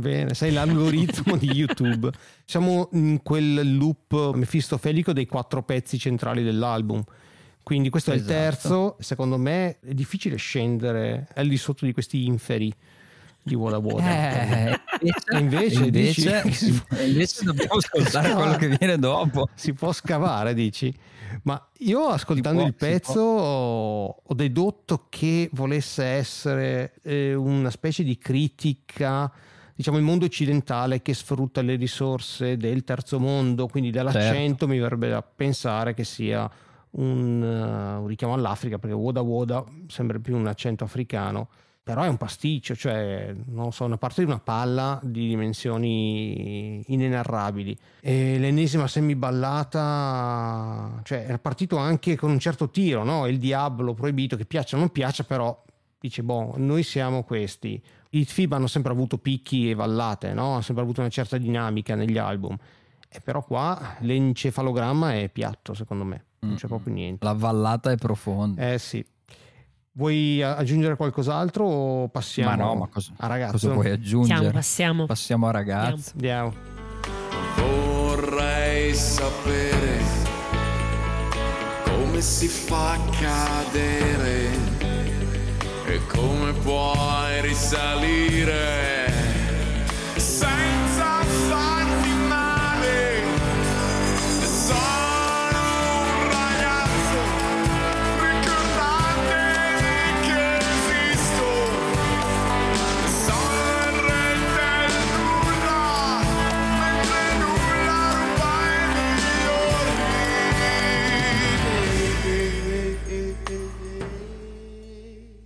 Bene, sei l'algoritmo di YouTube. Siamo in quel loop mefistofelico dei quattro pezzi centrali dell'album. Quindi questo è il Esatto. terzo. Secondo me è difficile scendere al di sotto di questi inferi di Woda Woda. Eh, Invece invece, dici- invece dobbiamo ascoltare quello che viene dopo. si può scavare, dici? Ma io ascoltando può, il pezzo ho, ho dedotto che volesse essere eh, una specie di critica, diciamo, il mondo occidentale che sfrutta le risorse del terzo mondo, quindi dall'accento mi verrebbe da pensare che sia un, eh, un richiamo all'Africa, perché Woda Woda sembra più un accento africano. Però è un pasticcio, cioè, non so, una parte di una palla di dimensioni inenarrabili. E l'ennesima semiballata, cioè, era partito anche con un certo tiro, no? Il diavolo proibito, che piaccia o non piaccia, però dice, boh, noi siamo questi. I FIB hanno sempre avuto picchi e vallate, no? Hanno sempre avuto una certa dinamica negli album. E però qua l'encefalogramma è piatto, secondo me. Non c'è proprio niente. La vallata è profonda. Eh sì. Vuoi aggiungere qualcos'altro o passiamo ma no, ma cosa, a ragazzo? cosa puoi aggiungere? Passiamo, passiamo. Passiamo a ragazzi. Andiamo. Vorrei sapere come si fa a cadere E come puoi risalire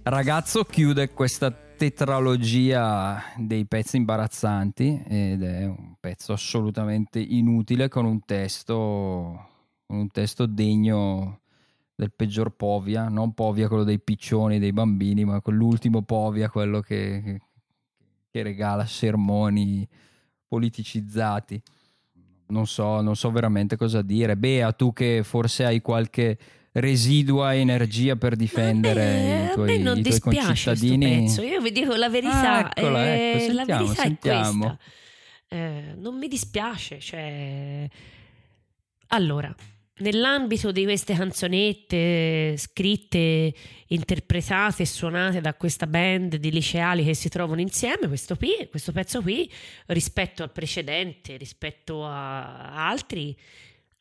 Ragazzo chiude questa tetralogia dei pezzi imbarazzanti ed è un pezzo assolutamente inutile con un testo con un testo degno del peggior Povia, non Povia quello dei piccioni, dei bambini, ma quell'ultimo Povia, quello che, che- regala sermoni politicizzati. Non so, non so veramente cosa dire. Bea, tu che forse hai qualche residua energia per difendere Beh, i tuoi, non i tuoi concittadini. pezzo. Io vi dico la verità. Ah, eccola, eh, ecco, la sentiamo, verità sentiamo. è questa. Eh, non mi dispiace. Cioè... Allora, nell'ambito di queste canzonette scritte, interpretate e suonate da questa band di liceali che si trovano insieme, questo, qui, questo pezzo qui, rispetto al precedente, rispetto a altri,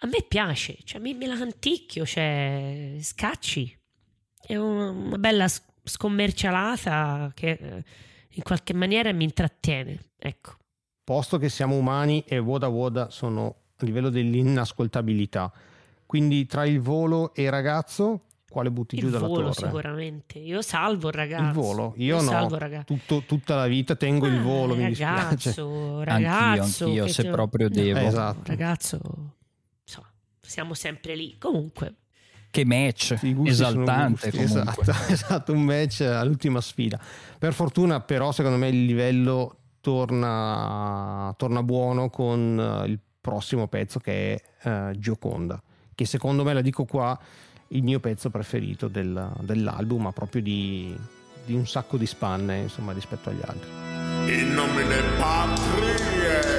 a me piace, cioè mi, me la canticchio, cioè scacci. È un- una bella scommercialata che eh, in qualche maniera mi intrattiene, ecco. Posto che siamo umani e Woda Woda sono a livello dell'inascoltabilità. Quindi tra il volo e il ragazzo, quale butti giù Il dalla volo torre? sicuramente. Io salvo il ragazzo. Il volo? Io, no. salvo il ragazzo. Tutto- tutta la vita tengo il Ah, volo, mi dispiace. ragazzo, ragazzo, anch'io, che se te- proprio devo. Esatto. Ragazzo, siamo sempre lì. Comunque, Che match esaltante. Esatto, esatto, un match all'ultima sfida. Per fortuna però secondo me il livello torna, torna buono con eh, il prossimo pezzo che è eh, Gioconda, che secondo me, la dico qua, il mio pezzo preferito del- dell'album, ma proprio di, di un sacco di spanne insomma rispetto agli altri. In nomine Patriot.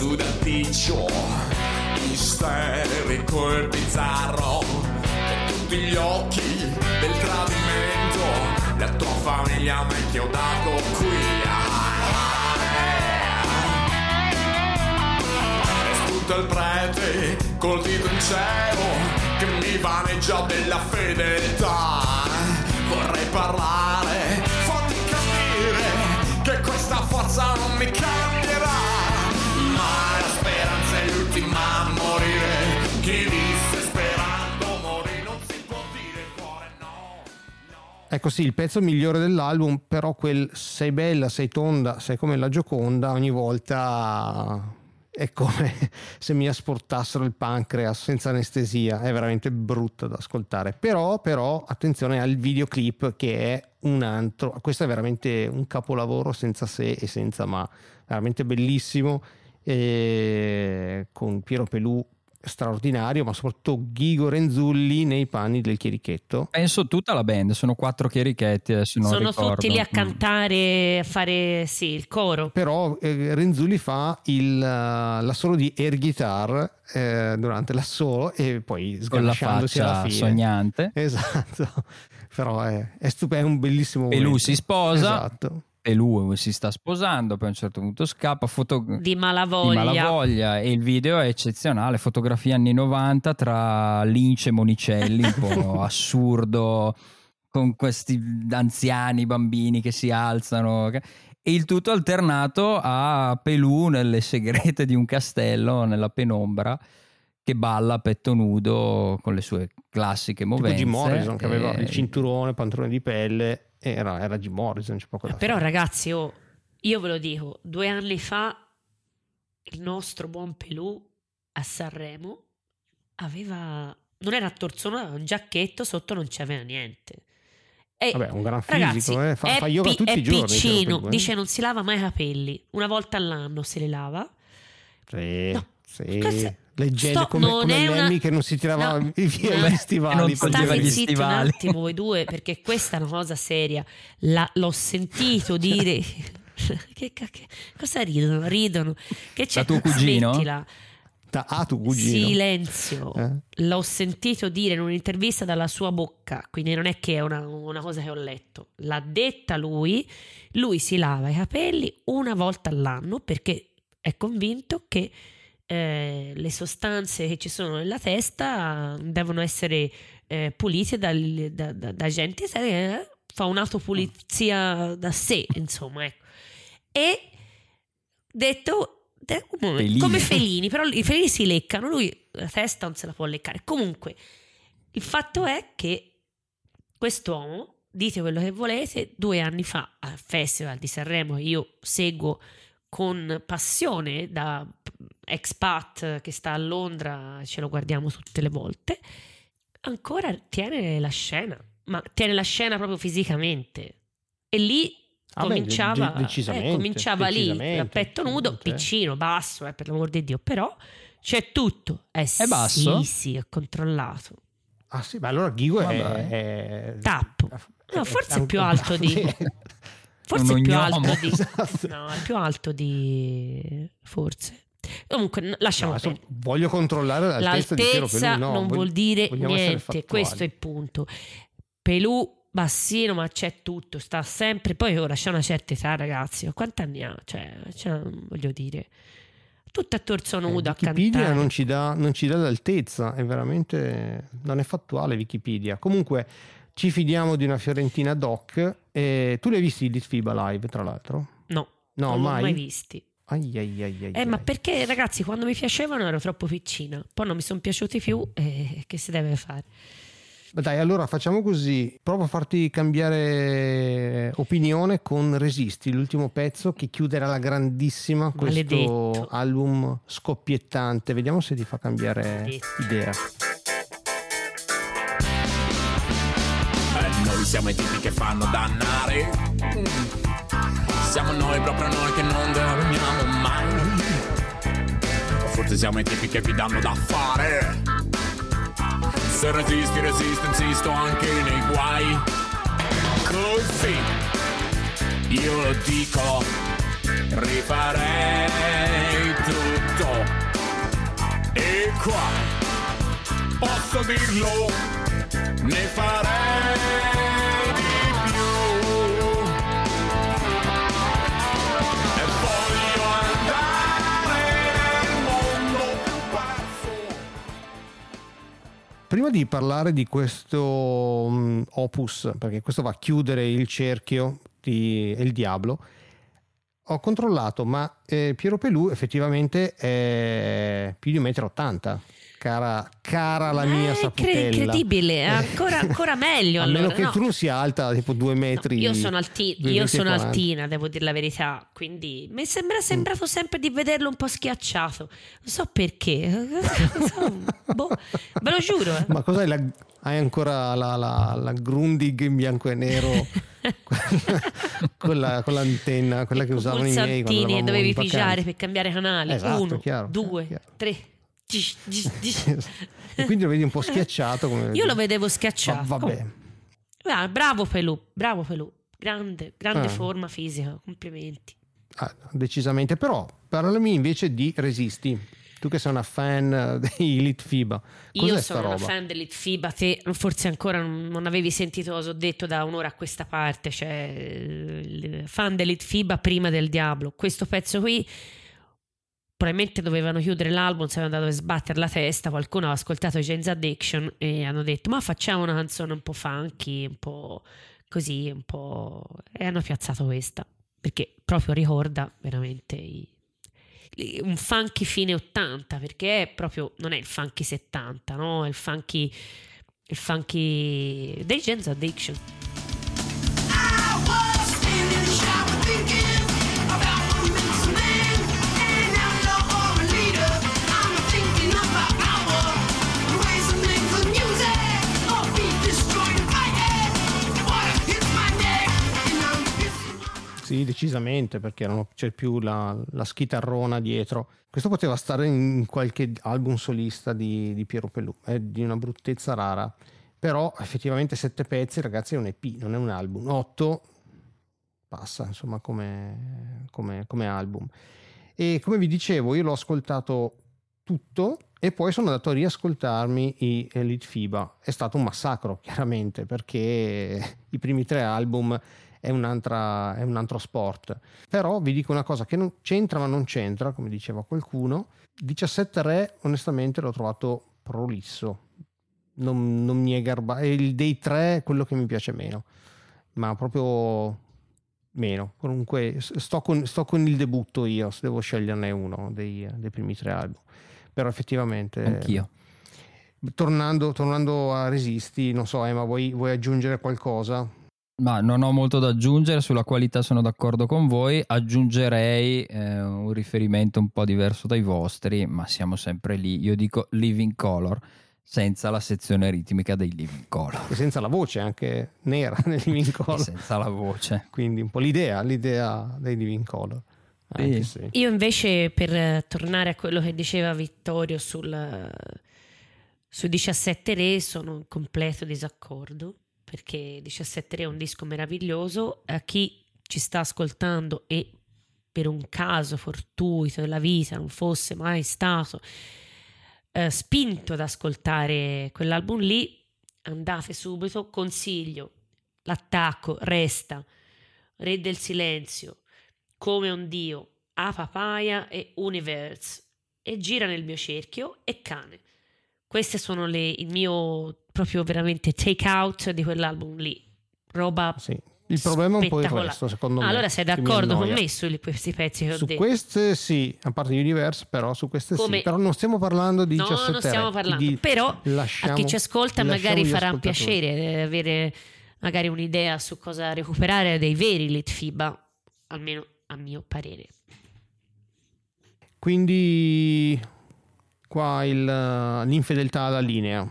Sudaticcio, isterico e bizzarro, con tutti gli occhi del tradimento, la tua famiglia mi ha chiodato qui. E spunta il prete col dito in cielo che mi vaneggia della fedeltà. Vorrei parlare, farti capire che questa forza non mi cambierà. Ma la speranza è l'ultima a morire. Chi visse sperando morì, non si può dire il cuore no. Ecco sì, il pezzo migliore dell'album, però quel sei bella, sei tonda, sei come la Gioconda, ogni volta è come se mi asportassero il pancreas senza anestesia, è veramente brutta da ascoltare. Però, però, attenzione al videoclip che è un altro, questo è veramente un capolavoro senza se e senza ma, veramente bellissimo, e con Piero Pelù straordinario, ma soprattutto Ghigo Renzulli nei panni del chierichetto. Penso tutta la band, sono quattro chierichetti adesso non sono ricordo. tutti lì a Mm. cantare, a fare sì, il coro. però eh, Renzulli fa il, uh, l'assolo di air guitar eh, durante l'assolo e poi con la sganasciandosi alla fine sognante. esatto però è, è stupendo è un bellissimo momento. si sposa. esatto E lui si sta sposando, poi a un certo punto scappa, foto- Di di malavoglia. malavoglia e il video è eccezionale, fotografia anni 90 tra Lince e Monicelli, un po' assurdo, con questi anziani bambini che si alzano e il tutto alternato a Pelù nelle segrete di un castello, nella penombra, che balla a petto nudo con le sue classiche tipo movenze. Jim Morrison che aveva e- il cinturone pantalone di pelle era, era Jim Morrison c'è poco da Però fare. ragazzi, oh, io ve lo dico, due anni fa il nostro buon Pelù a Sanremo aveva... Non era a torso, aveva un giacchetto, sotto non c'aveva niente. E, Vabbè, un gran ragazzi, fisico, eh, fa- è fa yoga pi- tutti i giorni, piccino, Pelù, eh. dice non si lava mai i capelli, una volta all'anno se li lava. Sì, No, sì. cosa- leggende Sto- come, come è una- Lemmy che non si tirava No. via No. gli stivali Non per toglieva State gli zitti un attimo voi due perché questa è una cosa seria. La- l'ho sentito dire che, che- cosa ridono? Ridono. Che c'è? Da tuo cugino? Smettila. Da, ah, tu cugino. Silenzio. Eh? L'ho sentito dire in un'intervista dalla sua bocca, quindi non è che è una, una cosa che ho letto. L'ha detta lui. Lui si lava i capelli una volta all'anno perché è convinto che eh, le sostanze che ci sono nella testa devono essere eh, pulite dal- da, da, da gente seria, eh, fa un'autopulizia da sé, insomma. Ecco. E detto de- Felini. come felini, però i felini si leccano, lui la testa non se la può leccare. Comunque, il fatto è che quest'uomo, dite quello che volete, due anni fa al Festival di Sanremo, io seguo con passione da expat che sta a Londra, ce lo guardiamo tutte le volte, ancora tiene la scena, ma tiene la scena proprio fisicamente. E lì Ah, beh, cominciava, decisamente, eh, cominciava lì a petto nudo, piccino, basso, eh, per l'amor di Dio, però c'è tutto. Eh, È basso? Sì, sì, è controllato. Ah sì, ma allora Ghigo è... È- Tappo. No, forse è più alto di- Sì. Forse è più alto di... Esatto. No, è più alto di... Forse. Comunque, lasciamo No, adesso voglio controllare l'altezza, di Piero L'altezza Pelù. No, non vuol dire niente, questo è il punto. Pelù, bassino, ma c'è tutto, sta sempre. Poi ora c'è una certa età, ragazzi. Quanti anni ha? Cioè, cioè, voglio dire, tutto a torso Eh, nudo a Wikipedia cantare. non ci, dà, non ci dà l'altezza, è veramente non è fattuale Wikipedia. Comunque ci fidiamo di una Fiorentina doc. E tu li hai visti i Litfiba live, tra l'altro? No, No, non l'ho mai? mai visti. Ai, ai, ai, ai, Eh, ma perché ragazzi, quando mi piacevano ero troppo piccina, poi non mi sono piaciuti più e che si deve fare? Beh, Dai, allora facciamo così. Provo a farti cambiare opinione con Resisti, l'ultimo pezzo che chiuderà la grandissima questo Maledetto. album scoppiettante. Vediamo se ti fa cambiare Maledetto. idea. Eh, noi siamo i tipi che fanno dannare. Mm. Siamo noi, proprio noi che non dormiamo mai. Forse siamo i tipi che vi danno da fare. Se resisti, resisto, insisto anche nei guai. Così, io lo dico, rifarei tutto. E qua, posso dirlo, ne farei Prima di parlare di questo mm, opus, perché questo va a chiudere il cerchio di El Diablo, ho controllato, ma eh, Piero Pelù effettivamente è più di 1,80 m. Cara, cara la mia Eh, saputella. cre- incredibile, è ancora, ancora meglio. A meno allora, che no. tu non sia alta tipo 2 No, metri. io sono, alti- due io sono 40. altina, devo dire la verità. Quindi mi sembra sembrato sempre di vederlo un po' schiacciato. Non so perché. Non so, boh, ve lo giuro. eh. Ma cos'hai? La, hai ancora la, la, la Grundig in bianco e nero con, la- con l'antenna, quella che usavano i miei quando dovevi pigiare per cambiare canale. Esatto, Uno, chiaro, due, chiaro. tre. E quindi lo vedi un po' schiacciato. Come Io lo vedevo Va- schiacciato. vabbè. Ah, bravo Pelù, bravo Pelù. Grande, grande Ah. forma fisica, complimenti. Ah, decisamente. Però parlami invece di Resisti. Tu che sei una fan eh, dei Litfiba. Cos'è Io sono una fan dell'Itfiba, te forse ancora non, avevi sentito cosa ho detto da un'ora a questa parte, cioè fan dell'Itfiba prima del Diablo. Questo pezzo qui probabilmente dovevano chiudere l'album, si avevano dato a sbattere la testa, qualcuno ha ascoltato i James Addiction e hanno detto ma facciamo una canzone un po' funky, un po' così, un po'... e hanno piazzato questa, perché proprio ricorda veramente i- un funky fine 80 perché è proprio non è il funky 70 no? È il funky il funky dei James Addiction Sì, decisamente, perché non c'è più la, la schitarrona dietro. Questo poteva stare in qualche album solista di, di Piero Pelù, è di una bruttezza rara. Però effettivamente sette pezzi, ragazzi, è un EP, non è un album. Otto passa insomma come, come- come album. E come vi dicevo, io l'ho ascoltato tutto e poi sono andato a riascoltarmi i Elite FIBA. È stato un massacro, chiaramente, perché i primi tre album è, un'altra- è un altro sport. Però vi dico una cosa che non c'entra ma non c'entra, come diceva qualcuno. 17 re, onestamente, l'ho trovato prolisso. Non, non mi è garbato. È il dei tre è quello che mi piace meno, ma proprio meno. Comunque sto con, sto con il debutto io, se devo sceglierne uno dei, dei primi tre album. Però effettivamente... Anch'io. Tornando, tornando a Resisti, non so Emma, vuoi, vuoi aggiungere qualcosa? Ma non ho molto da aggiungere, sulla qualità sono d'accordo con voi, aggiungerei eh, un riferimento un po' diverso dai vostri, ma siamo sempre lì, io dico Living Color, senza la sezione ritmica dei Living Color, E senza la voce anche nera nel Living e Color. senza la voce. Quindi un po' l'idea, l'idea dei Living Color. Anche Sì. se- Io invece, per tornare a quello che diceva Vittorio sul, su 17 Re, sono in completo disaccordo perché 17 Re è un disco meraviglioso. A chi ci sta ascoltando e per un caso fortuito della vita non fosse mai stato eh, spinto ad ascoltare quell'album lì, andate subito. Consiglio l'attacco, resta, Re del Silenzio, come un dio, a papaya e universe e gira nel mio cerchio e cane. Queste sono le, il mio proprio veramente take out di quell'album lì. Roba sì. Il problema è un po' il resto, secondo Ah, me. allora sei d'accordo con me su questi pezzi che ho Su detto? queste sì, a parte Universe, però su queste Come- sì. Però non stiamo parlando di No, 17 non stiamo re, parlando. Però a lasciamo- chi ci ascolta magari farà piacere eh, avere magari un'idea su cosa recuperare dei veri lit FIBA, almeno a mio parere. Quindi qua il, eh, l'infedeltà alla linea.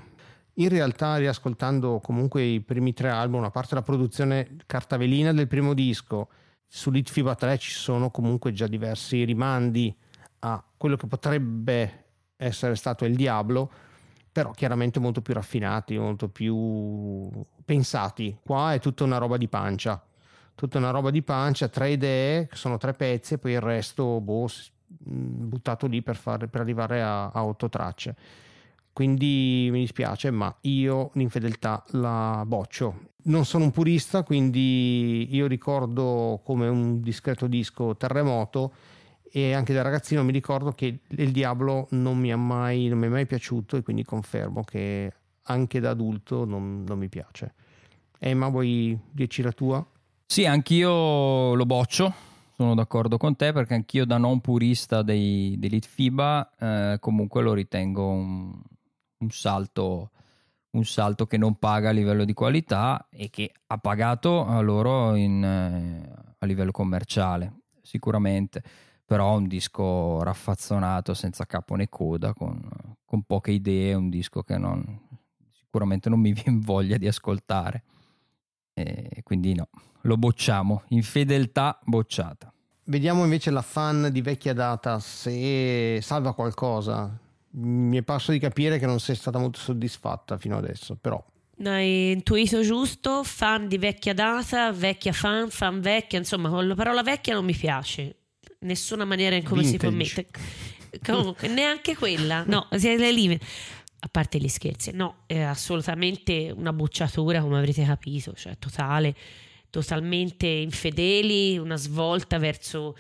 In realtà, riascoltando comunque i primi tre album, a parte la produzione cartavelina del primo disco, su Lit FIBA 3 ci sono comunque già diversi rimandi a quello che potrebbe essere stato il Diablo, però chiaramente molto più raffinati, molto più pensati. Qua è tutta una roba di pancia, tutta una roba di pancia, tre idee, che sono tre pezzi, poi il resto, boh, buttato lì per, fare, per arrivare a, a otto tracce. Quindi mi dispiace, ma io l'infedeltà la boccio. Non sono un purista, quindi io ricordo come un discreto disco terremoto e anche da ragazzino mi ricordo che il Diablo non mi, mai, non mi è mai piaciuto e quindi confermo che anche da adulto non, non mi piace. Emma, vuoi dirci la tua? Sì, anch'io lo boccio, sono d'accordo con te perché anch'io da non purista dei, dell'Elite FIBA eh, comunque lo ritengo un, un salto, un salto che non paga a livello di qualità e che ha pagato a loro in, eh, a livello commerciale, sicuramente, però un disco raffazzonato senza capo né coda, con, con poche idee, un disco che non, sicuramente non mi viene voglia di ascoltare. E quindi no, lo bocciamo, infedeltà bocciata. Vediamo invece la fan di vecchia data se salva qualcosa. Mi è parso di capire che non sei stata molto soddisfatta fino adesso, però Hai intuito giusto, fan di vecchia data, vecchia fan, fan vecchia, insomma, con la parola vecchia non mi piace. Nessuna maniera in come si può Vintage. mettere. Comunque, neanche quella, no, siete lì. A parte gli scherzi, no, è assolutamente una bocciatura, come avrete capito, cioè totale, totalmente infedeli, una svolta verso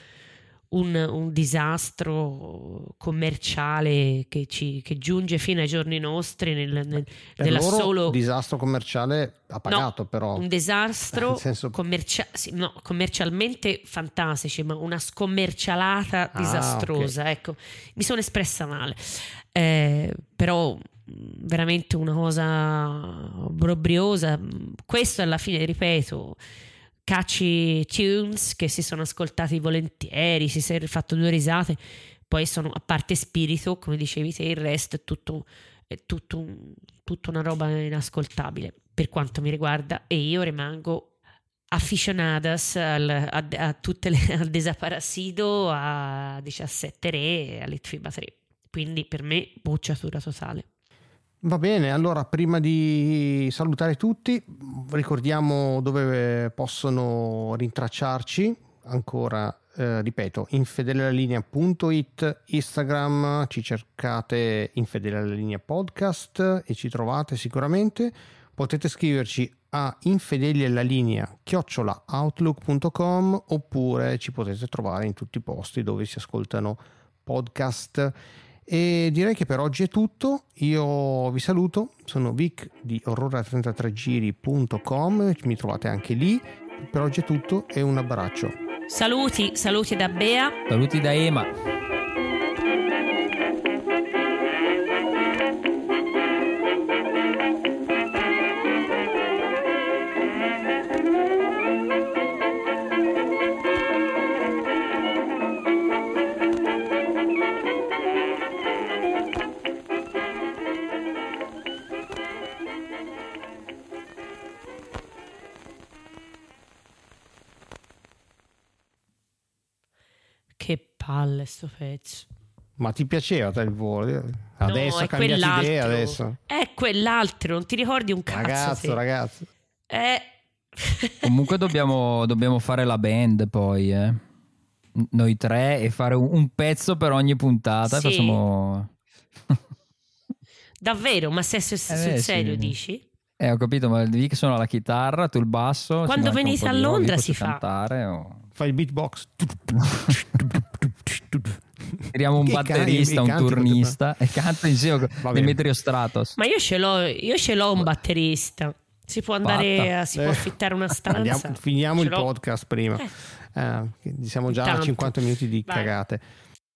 un, un disastro commerciale che, ci, che giunge fino ai giorni nostri nel, nel, nella solo disastro commerciale ha pagato però. un disastro senso- commercia- sì, no, commercialmente fantastici, ma una scommercialata Ah, disastrosa. Ecco, mi sono espressa male. Eh, però veramente una cosa obbrobriosa. Questo alla fine, ripeto, catchy tunes che si sono ascoltati volentieri, si è fatto due risate, poi sono a parte spirito, come dicevi te, il resto è tutto, è tutto tutta una roba inascoltabile per quanto mi riguarda e io rimango aficionadas al, a, a tutte le, al Desaparecido, a 17 Re e all'Itfiba 3. Quindi per me bocciatura totale. Va bene, allora prima di salutare tutti, ricordiamo dove possono rintracciarci ancora, eh, ripeto, infedelellalinea.it, Instagram, ci cercate infedele alla linea podcast e ci trovate sicuramente. Potete scriverci a infedeli alla linea chiocciola outlook.com oppure ci potete trovare in tutti i posti dove si ascoltano podcast. E direi che per oggi è tutto. Io vi saluto. Sono Vic di orrore33giri.com. Mi trovate anche lì. Per oggi è tutto e un abbraccio. Saluti, saluti da Bea. Saluti da Ema. Che palle sto pezzo. Ma ti piaceva te il volo? Adesso no, ha è cambiato quell'altro. idea adesso. È quell'altro, non ti ricordi un cazzo. Ragazzo, te. ragazzo. Eh. Comunque dobbiamo, dobbiamo fare la band poi, eh. Noi tre e fare un, un pezzo per ogni puntata. Sì. Facciamo... Davvero, ma se sul, sul Eh, sì. serio dici? Eh, ho capito, ma devi che sono la chitarra, tu il basso. Quando po' a Londra si fa. cantare o- Fai il beatbox. Tiriamo un Che batterista, un turnista e canta insieme con. Demetrio Stratos. Ma io ce l'ho, io ce l'ho un batterista. Si può andare, a- si può Eh. affittare una stanza. Andiamo- finiamo Ce il l'ho. podcast prima. Eh. Eh, siamo già a Intanto. 50 minuti di Vai. cagate.